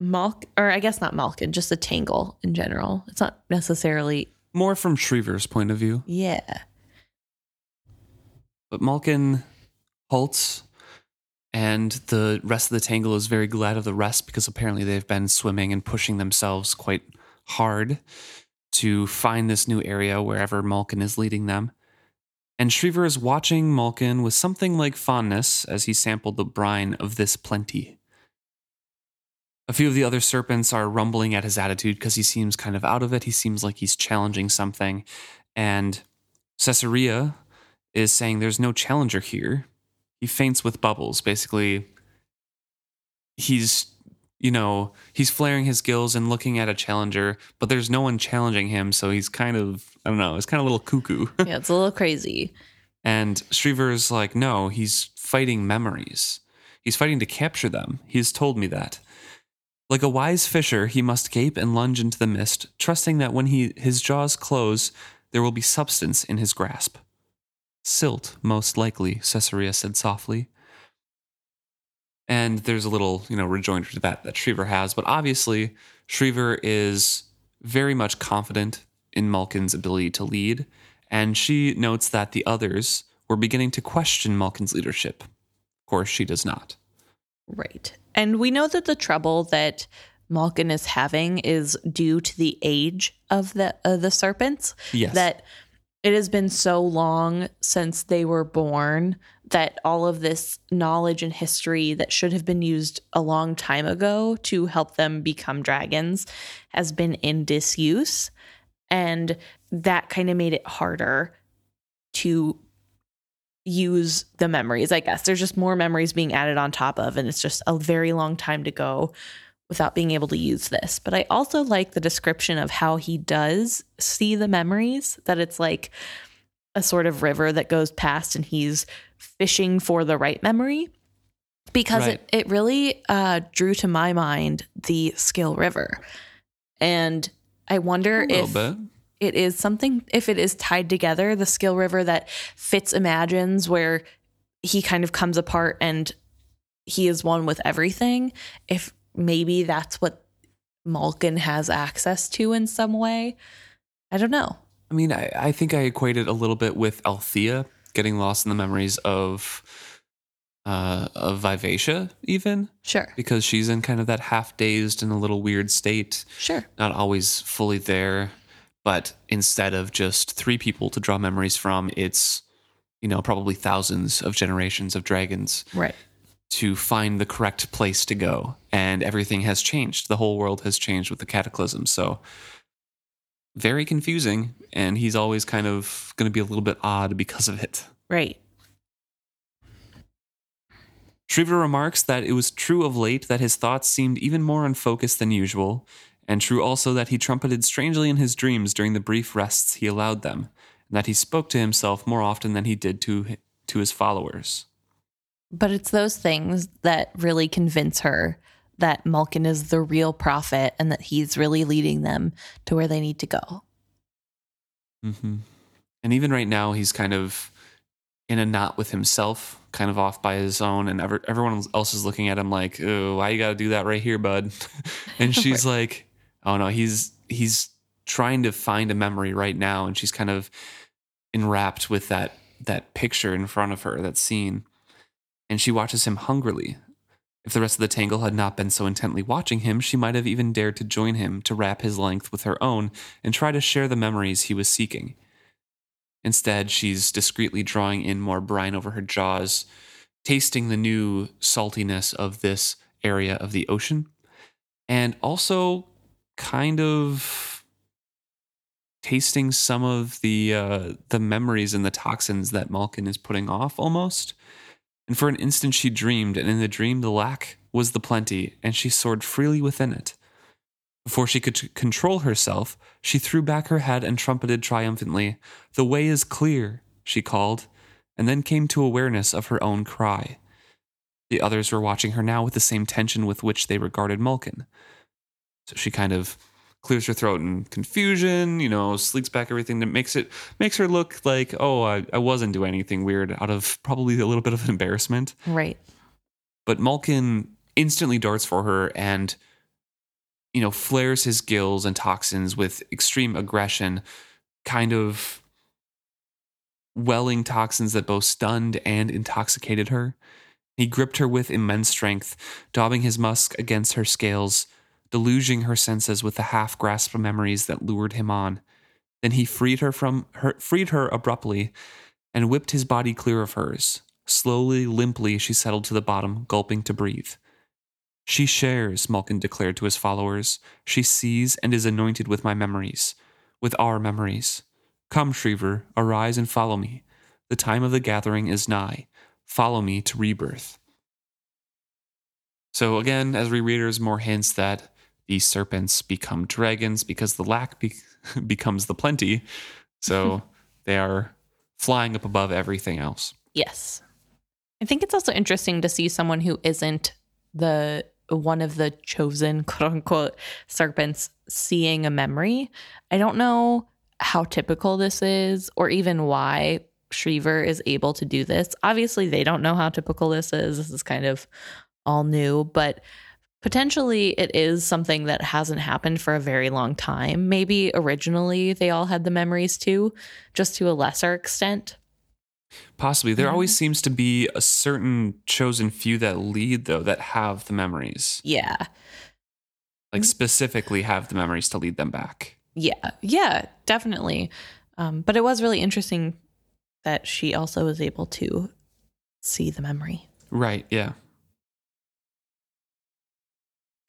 A: Malk, or I guess not Maulkin, just a tangle in general. It's not necessarily
B: more from Shreever's point of view.
A: Yeah.
B: But Maulkin halts, and the rest of the tangle is very glad of the rest because apparently they've been swimming and pushing themselves quite hard to find this new area wherever Maulkin is leading them and Shreever is watching Maulkin with something like fondness as he sampled the brine of this plenty. A few of the other serpents are rumbling at his attitude because he seems kind of out of it. He seems like he's challenging something. And Sessurea is saying there's no challenger here. He feints with bubbles. Basically, he's you know, he's flaring his gills and looking at a challenger, but there's no one challenging him, so he's kind of I don't know, it's kind of a little cuckoo.
A: yeah, it's a little crazy.
B: And Shreever's like, no, he's fighting memories. He's fighting to capture them. He's told me that. Like a wise fisher, he must gape and lunge into the mist, trusting that when he his jaws close, there will be substance in his grasp. Silt, most likely, Sessurea said softly. And there's a little, you know, rejoinder to that that Shreever has. But obviously, Shreever is very much confident in Maulkin's ability to lead. And she notes that the others were beginning to question Maulkin's leadership. Of course, she does not.
A: Right. And we know that the trouble that Maulkin is having is due to the age of the uh, the serpents.
B: Yes.
A: That it has been so long since they were born that all of this knowledge and history that should have been used a long time ago to help them become dragons has been in disuse. And that kind of made it harder to use the memories, I guess. There's just more memories being added on top of, and it's just a very long time to go without being able to use this. But I also like the description of how he does see the memories, that it's like a sort of river that goes past and he's fishing for the right memory. Because
B: Right.
A: it, it really uh, drew to my mind the Skill River. And I wonder if
B: bit.
A: it is something if it is tied together the skill river that fitz imagines where he kind of comes apart and he is one with everything if maybe that's what maulkin has access to in some way. I don't know.
B: I mean, I, I think I equated a little bit with Althea getting lost in the memories of uh of Vivacia even.
A: Sure.
B: Because she's in kind of that half dazed and a little weird state,
A: sure.
B: Not always fully there, but instead of just three people to draw memories from, it's you know, probably thousands of generations of dragons.
A: Right
B: to find the correct place to go. And everything has changed. The whole world has changed with the cataclysm. So very confusing. And he's always kind of going to be a little bit odd because of it.
A: right
B: Shreever remarks that it was true of late that his thoughts seemed even more unfocused than usual, and true also that he trumpeted strangely in his dreams during the brief rests he allowed them, and that he spoke to himself more often than he did to, to his followers.
A: But it's those things that really convince her that maulkin is the real prophet and that he's really leading them to where they need to go.
B: Hmm And even right now, he's kind of in a knot with himself, kind of off by his own, and ever, everyone else is looking at him like, "Oh, why you got to do that right here, bud?" and she's like, "Oh no, he's he's trying to find a memory right now," and she's kind of enwrapped with that that picture in front of her, that scene, and she watches him hungrily. If the rest of the tangle had not been so intently watching him, she might have even dared to join him to wrap his length with her own and try to share the memories he was seeking. Instead, she's discreetly drawing in more brine over her jaws, tasting the new saltiness of this area of the ocean, and also kind of tasting some of the uh, the memories and the toxins that Maulkin is putting off almost. And for an instant she dreamed, and in the dream the lack was the plenty, and she soared freely within it. Before she could control herself, she threw back her head and trumpeted triumphantly. The way is clear, she called, and then came to awareness of her own cry. The others were watching her now with the same tension with which they regarded Maulkin. So she kind of clears her throat in confusion, you know, sleeks back everything that makes it makes her look like, oh, I, I wasn't doing anything weird out of probably a little bit of embarrassment.
A: right
B: But Maulkin instantly darts for her and, you know, flares his gills and toxins with extreme aggression, kind of welling toxins that both stunned and intoxicated her. He gripped her with immense strength, daubing his musk against her scales, deluging her senses with the half grasp of memories that lured him on. Then he freed her from her freed her abruptly and whipped his body clear of hers. Slowly, limply, she settled to the bottom, gulping to breathe. She shares, Maulkin declared to his followers. She sees and is anointed with my memories, with our memories. Come, Shreever, arise and follow me. The time of the gathering is nigh. Follow me to rebirth. So, again, as rereaders, more hints that these serpents become dragons because the lack be- becomes the plenty. So, they are flying up above everything else.
A: Yes. I think it's also interesting to see someone who isn't the one of the chosen quote unquote serpents seeing a memory. I don't know how typical this is or even why Shreever is able to do this. Obviously, they don't know how typical this is. This is kind of all new, but potentially it is something that hasn't happened for a very long time. Maybe originally they all had the memories too, just to a lesser extent.
B: Possibly. There
A: Mhm.
B: always seems to be a certain chosen few that lead, though, that have the memories.
A: Yeah.
B: Like, specifically have the memories to lead them back.
A: Yeah, yeah, definitely. Um, but it was really interesting that she also was able to see the memory.
B: Right. Yeah.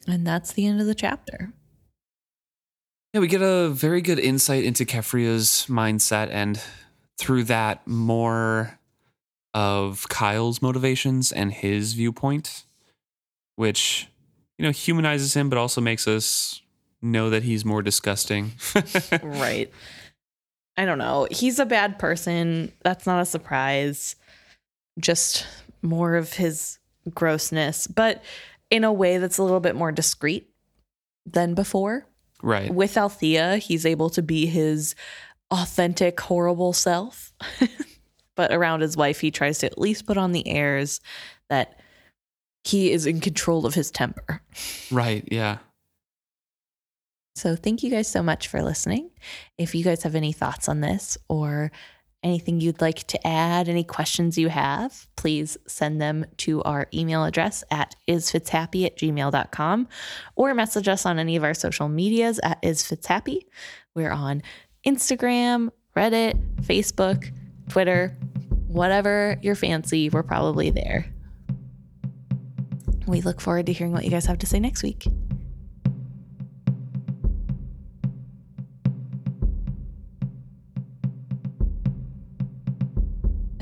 A: And that's the end of the chapter.
B: Yeah, we get a very good insight into Keffria's mindset, and through that, more of Kyle's motivations and his viewpoint, which, you you know, humanizes him, but also makes us know that he's more disgusting.
A: right. I don't know. He's a bad person. That's not a surprise. Just more of his grossness, but in a way that's a little bit more discreet than before.
B: Right.
A: With Althea, he's able to be his authentic, horrible self. but around his wife, he tries to at least put on the airs that he is in control of his temper.
B: Right. Yeah.
A: So, thank you guys so much for listening. If you guys have any thoughts on this or anything you'd like to add, any questions you have, please send them to our email address at isfitshappy at gmail.com or message us on any of our social medias at isfitshappy. We're on Instagram, Reddit, Facebook, Twitter, whatever you're fancy, we're probably there. We look forward to hearing what you guys have to say next week.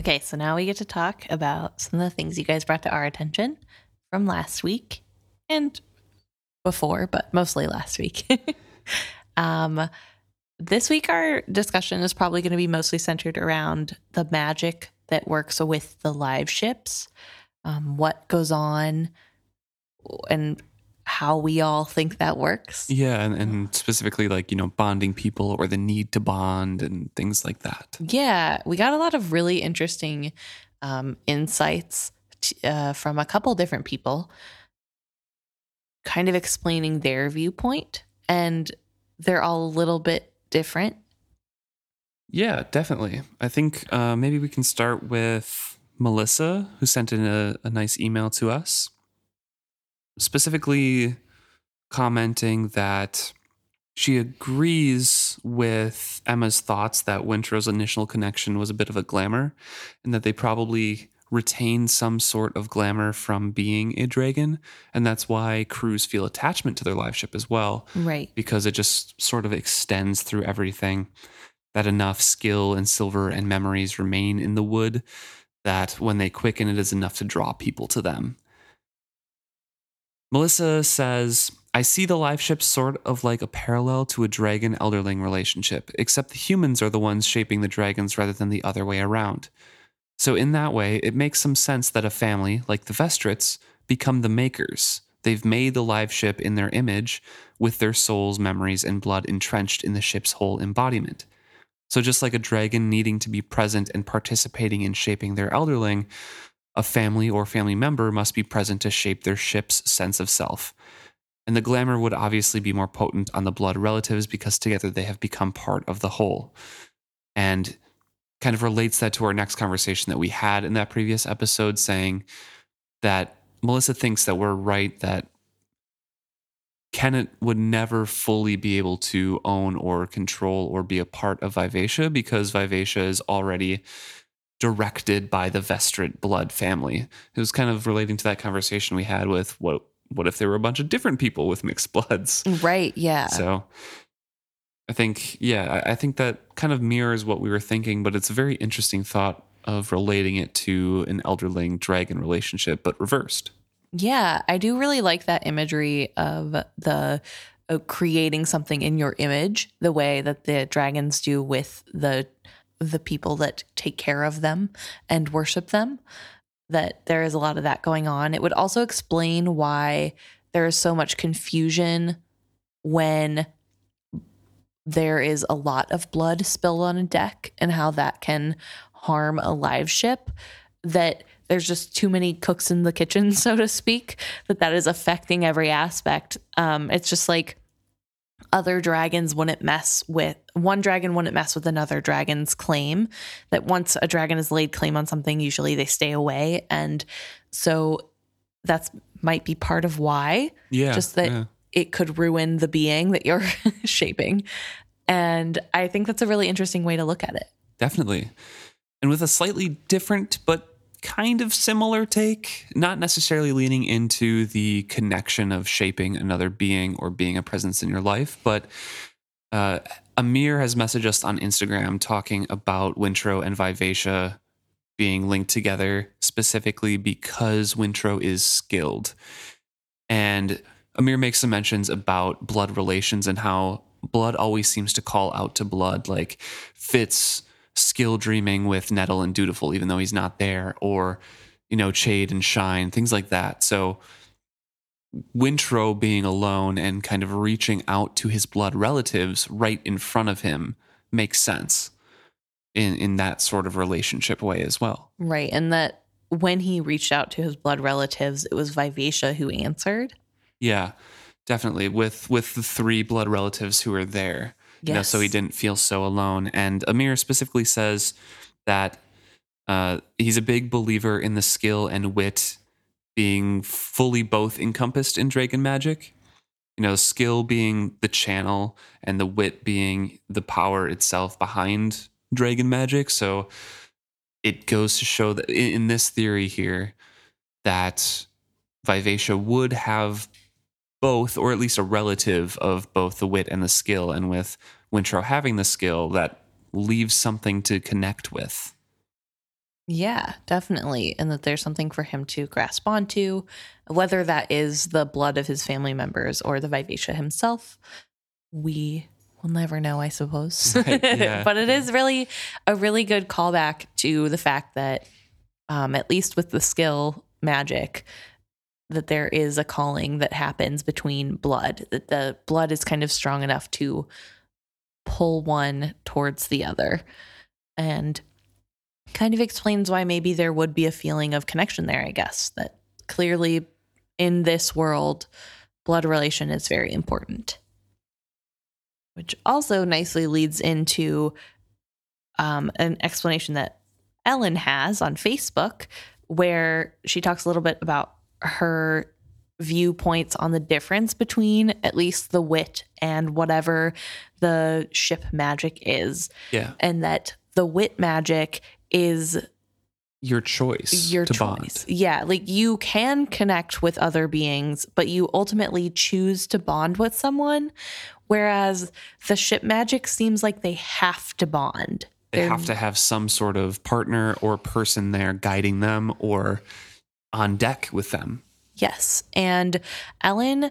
A: Okay, so now we get to talk about some of the things you guys brought to our attention from last week and before, but mostly last week. um, this week, our discussion is probably going to be mostly centered around the magic that works with the live ships, um, what goes on, and how we all think that works.
B: Yeah, and, and specifically like, you know, bonding people or the need to bond and things like that.
A: Yeah, we got a lot of really interesting um, insights uh, from a couple different people, kind of explaining their viewpoint, and they're all a little bit different.
B: Yeah, definitely. I think uh, maybe we can start with Melissa, who sent in a, a nice email to us specifically commenting that she agrees with Emma's thoughts that Wintrow's initial connection was a bit of a glamour and that they probably retained some sort of glamour from being a dragon. And that's why crews feel attachment to their live ship as well.
A: Right.
B: Because it just sort of extends through everything. That enough skill and silver and memories remain in the wood that when they quicken, it is enough to draw people to them. Melissa says, I see the live ship sort of like a parallel to a dragon elderling relationship, except the humans are the ones shaping the dragons rather than the other way around. So, in that way, it makes some sense that a family, like the Vestrits, become the makers. They've made the live ship in their image with their souls, memories, and blood entrenched in the ship's whole embodiment. So, just like a dragon needing to be present and participating in shaping their elderling, a family or family member must be present to shape their ship's sense of self. And the glamour would obviously be more potent on the blood relatives because together they have become part of the whole. And kind of relates that to our next conversation that we had in that previous episode, saying that Melissa thinks that we're right that Kennit would never fully be able to own or control or be a part of Vivacia because Vivacia is already directed by the Vestrit blood family. It was kind of relating to that conversation we had with what what if there were a bunch of different people with mixed bloods?
A: Right, yeah.
B: So I think yeah, I think that kind of mirrors what we were thinking, but it's a very interesting thought of relating it to an elderling dragon relationship but reversed.
A: Yeah, I do really like that imagery of the uh, creating something in your image the way that the dragons do with the the people that take care of them and worship them, that there is a lot of that going on. It would also explain why there is so much confusion when there is a lot of blood spilled on a deck and how that can harm a live ship that there's just too many cooks in the kitchen so to speak that that is affecting every aspect um, it's just like other dragons wouldn't mess with one dragon wouldn't mess with another dragon's claim that once a dragon has laid claim on something usually they stay away and so that's might be part of why
B: Yeah.
A: just that
B: yeah.
A: it could ruin the being that you're shaping and i think that's a really interesting way to look at it
B: Definitely. And with a slightly different but kind of similar take, not necessarily leaning into the connection of shaping another being or being a presence in your life, but uh, Amir has messaged us on Instagram talking about Wintrow and Vivacia being linked together specifically because Wintrow is skilled. And Amir makes some mentions about blood relations and how blood always seems to call out to blood, like Fitz skill dreaming with Nettle and Dutiful, even though he's not there, or, you know, Chade and Shine, things like that. So Wintrow being alone and kind of reaching out to his blood relatives right in front of him makes sense in, in that sort of relationship way as well.
A: Right. And that when he reached out to his blood relatives, it was Vivacia who answered.
B: Yeah, definitely. With with the three blood relatives who were there. You know, so he didn't feel so alone. And Amir specifically says that uh, he's a big believer in the skill and wit being fully both encompassed in Dragon Magic. You know, skill being the channel and the wit being the power itself behind Dragon Magic. So it goes to show that in, in this theory here that Vivacia would have both, or at least a relative of both the wit and the skill. And with Wintrow having the skill, that leaves something to connect with.
A: Yeah, definitely. And that there's something for him to grasp onto, whether that is the blood of his family members or the Vivacia himself. We will never know, I suppose.
B: Right, yeah.
A: but it is really a really good callback to the fact that, um, at least with the skill magic, that there is a calling that happens between blood, that the blood is kind of strong enough to pull one towards the other. And kind of explains why maybe there would be a feeling of connection there, I guess, that clearly in this world, blood relation is very important. Which also nicely leads into um, an explanation that Ellen has on Facebook, where she talks a little bit about her viewpoints on the difference between at least the wit and whatever the ship magic is.
B: Yeah.
A: And that the wit magic is
B: Your choice
A: your
B: to
A: choice.
B: bond.
A: Yeah, like you can connect with other beings, but you ultimately choose to bond with someone. Whereas the ship magic seems like they have to bond.
B: They
A: They're-
B: have to have some sort of partner or person there guiding them or on deck with them.
A: Yes. And Ellen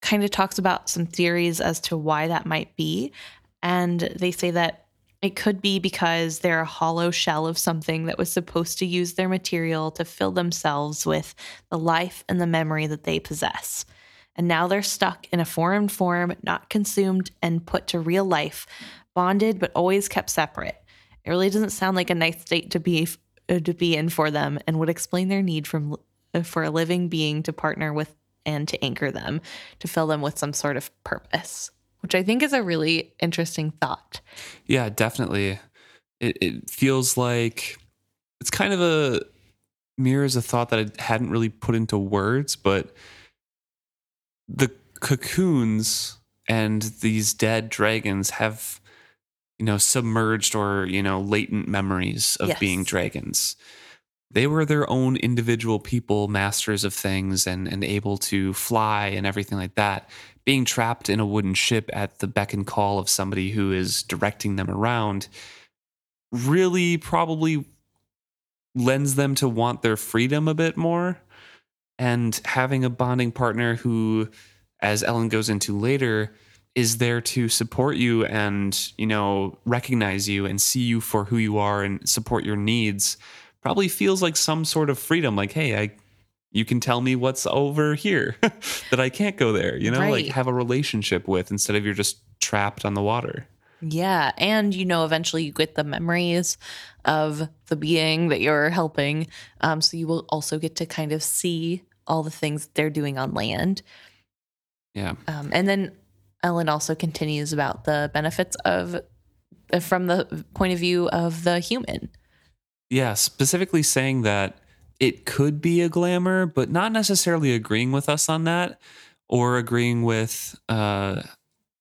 A: kind of talks about some theories as to why that might be. And they say that it could be because they're a hollow shell of something that was supposed to use their material to fill themselves with the life and the memory that they possess. And now they're stuck in a foreign form, not consumed and put to real life, bonded but always kept separate. It really doesn't sound like a nice state to be to be in for them, and would explain their need from uh, for a living being to partner with and to anchor them, to fill them with some sort of purpose. Which I think is a really interesting thought.
B: Yeah, definitely. It, it feels like it's kind of a mirrors a thought that I hadn't really put into words, but the cocoons and these dead dragons have, you know, submerged or, you know, latent memories of
A: Yes.
B: being dragons. They were their own individual people, masters of things and, and able to fly and everything like that. Being trapped in a wooden ship at the beck and call of somebody who is directing them around really probably lends them to want their freedom a bit more. And having a bonding partner who, as Ellen goes into later, is there to support you and, you know, recognize you and see you for who you are and support your needs probably feels like some sort of freedom. Like, hey, I you can tell me what's over here that I can't go there, you know, like have a relationship with instead of you're just trapped on the water.
A: Yeah. And, you know, eventually you get the memories of the being that you're helping. Um, so you will also get to kind of see all the things they're doing on land.
B: Yeah.
A: Um, and then Ellen also continues about the benefits of, from the point of view of the human.
B: Yeah, specifically saying that it could be a glamour, but not necessarily agreeing with us on that or agreeing with uh,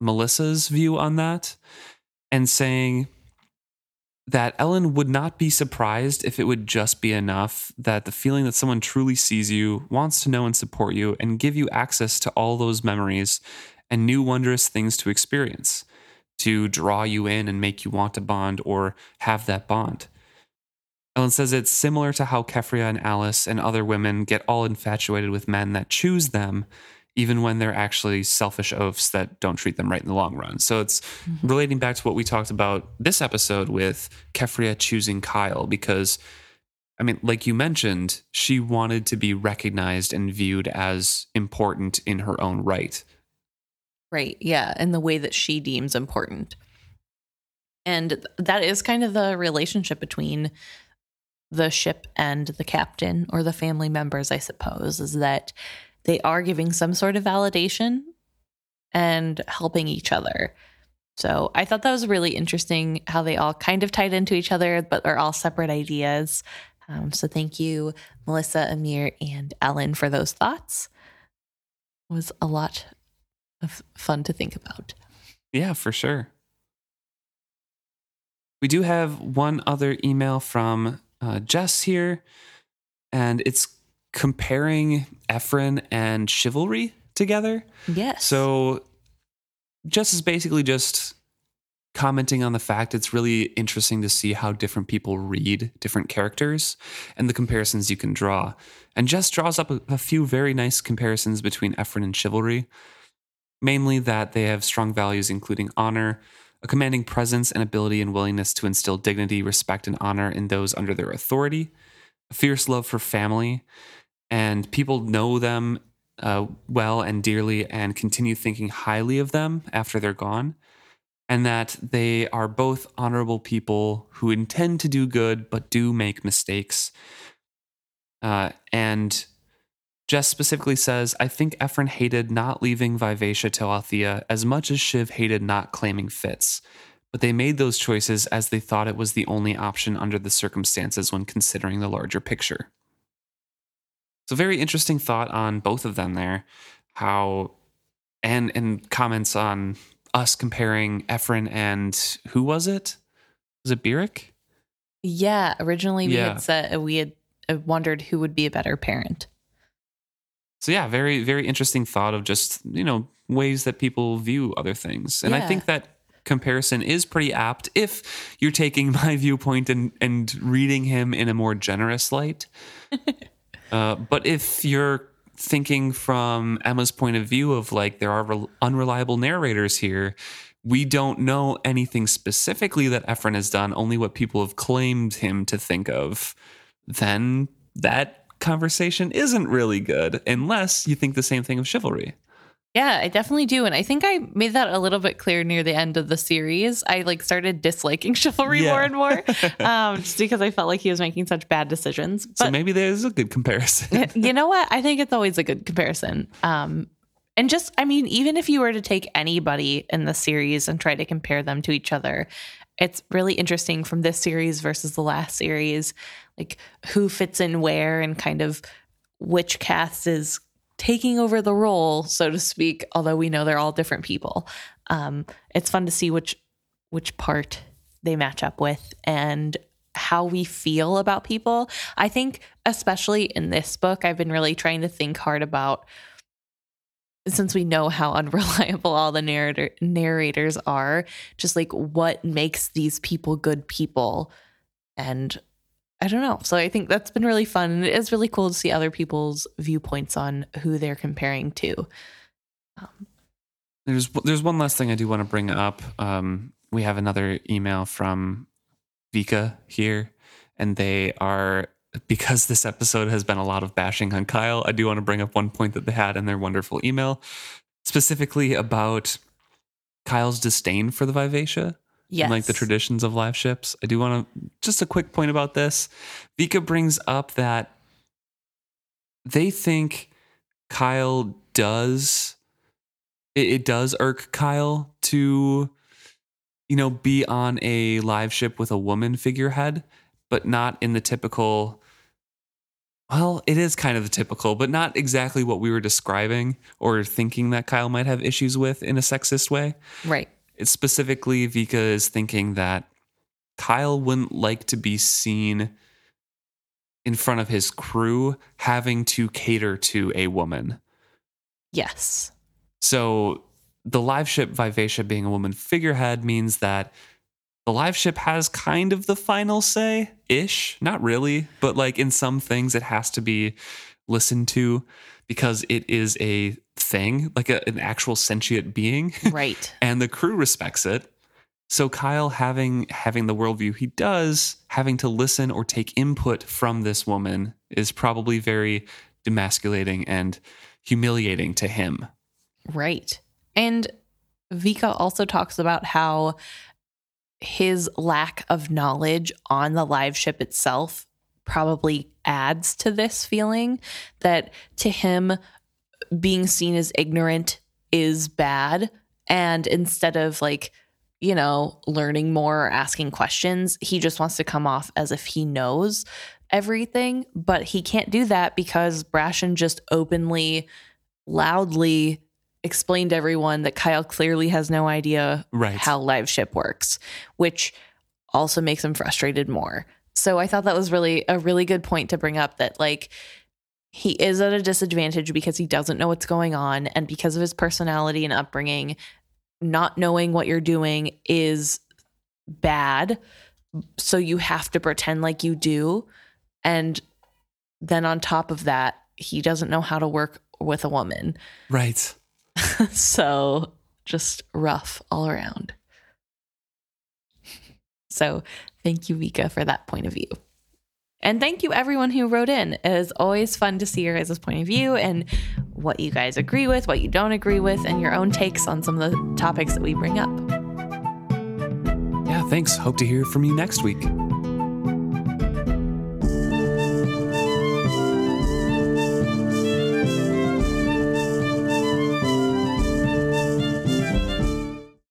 B: Melissa's view on that, and saying that Ellen would not be surprised if it would just be enough that the feeling that someone truly sees you, wants to know and support you, and give you access to all those memories and new wondrous things to experience to draw you in and make you want to bond or have that bond. Ellen says it's similar to how Keffria and Alice and other women get all infatuated with men that choose them, even when they're actually selfish oafs that don't treat them right in the long run. So it's mm-hmm. relating back to what we talked about this episode with Keffria choosing Kyle because I mean, like you mentioned, she wanted to be recognized and viewed as important in her own right.
A: Right. Yeah. In the way that she deems important. And that is kind of the relationship between the ship and the captain or the family members, I suppose, is that they are giving some sort of validation and helping each other. So I thought that was really interesting how they all kind of tied into each other, but are all separate ideas. Um, so thank you, Melissa, Amir, and Ellen for those thoughts. It was a lot fun to think about.
B: Yeah, for sure. We do have one other email from uh, Jess here, and it's comparing Ephron and chivalry together.
A: Yes.
B: So Jess is basically just commenting on the fact it's really interesting to see how different people read different characters and the comparisons you can draw. And Jess draws up a, a few very nice comparisons between Ephron and chivalry, mainly that they have strong values including honor, a commanding presence and ability and willingness to instill dignity, respect, and honor in those under their authority, a fierce love for family, and people know them uh, well and dearly and continue thinking highly of them after they're gone and that they are both honorable people who intend to do good but do make mistakes. Uh, and Jess specifically says, I think Ephron hated not leaving Vivacia to Althea as much as Shiv hated not claiming Fitz, but they made those choices as they thought it was the only option under the circumstances when considering the larger picture. So, very interesting thought on both of them there. How, and, and comments on us comparing Ephron and who was it? Was it Burrich?
A: Yeah. Originally, we
B: Yeah.
A: had said we had uh, wondered who would be a better parent.
B: So yeah, very very interesting thought of just you know ways that people view other things, and I think that comparison is pretty apt if you're taking my viewpoint and and reading him in a more generous light. uh, but if you're thinking from Emma's point of view of like there are rel- unreliable narrators here. We don't know anything specifically that Ephron has done, only what people have claimed him to think of. Then that conversation isn't really good unless you think the same thing of chivalry.
A: Yeah, I definitely do. And I think I made that a little bit clear near the end of the series. I like started disliking chivalry
B: Yeah.
A: more and more um, just because I felt like he was making such bad decisions.
B: So maybe there's a good comparison.
A: you know what? I think it's always a good comparison. Um, and just, I mean, even if you were to take anybody in the series and try to compare them to each other, it's really interesting from this series versus the last series, like who fits in where and kind of which cast is taking over the role, so to speak. Although we know they're all different people, um, it's fun to see which which part they match up with and how we feel about people. I think, especially in this book, I've been really trying to think hard about since we know how unreliable all the narrator narrators are, just like what makes these people good people. And I don't know. So I think that's been really fun. And it is really cool to see other people's viewpoints on who they're comparing to. Um,
B: There's there's one last thing I do want to bring up. Um, we have another email from Vika here, and they are because this episode has been a lot of bashing on Kyle. I do want to bring up one point that they had in their wonderful email, specifically about Kyle's disdain for the Vivacia
A: yes.
B: and like the traditions of live ships. I do want to just a quick point about this. Vika brings up that they think Kyle does it, it does irk Kyle to you know be on a live ship with a woman figurehead, but not in the typical well, it is kind of the typical, but not exactly what we were describing or thinking that Kyle might have issues with in a sexist way.
A: Right.
B: It's specifically Vika is thinking that Kyle wouldn't like to be seen in front of his crew having to cater to a woman.
A: Yes.
B: So the live ship Vivacia being a woman figurehead means that the live ship has kind of the final say ish. Not really, but like in some things it has to be listened to because it is a thing, like a, an actual sentient being.
A: Right.
B: and the crew respects it. So Kyle having having the worldview he does, having to listen or take input from this woman is probably very demasculating and humiliating to him.
A: Right. And Vika also talks about how his lack of knowledge on the live ship itself probably adds to this feeling that to him being seen as ignorant is bad. And instead of like you know learning more or asking questions he just wants to come off as if he knows everything. But he can't do that because Brashen just openly loudly explained to everyone that Kyle clearly has no idea
B: Right.
A: how live ship works, which also makes him frustrated more. So I thought that was really a really good point to bring up that like he is at a disadvantage because he doesn't know what's going on and because of his personality and upbringing, not knowing what you're doing is bad. So you have to pretend like you do and then on top of that, he doesn't know how to work with a woman.
B: Right.
A: so just rough all around. So thank you, Vika, for that point of view. And thank you, everyone who wrote in. It is always fun to see your guys' point of view and what you guys agree with, what you don't agree with, and your own takes on some of the topics that we bring up.
B: Yeah, thanks. Hope to hear from you next week.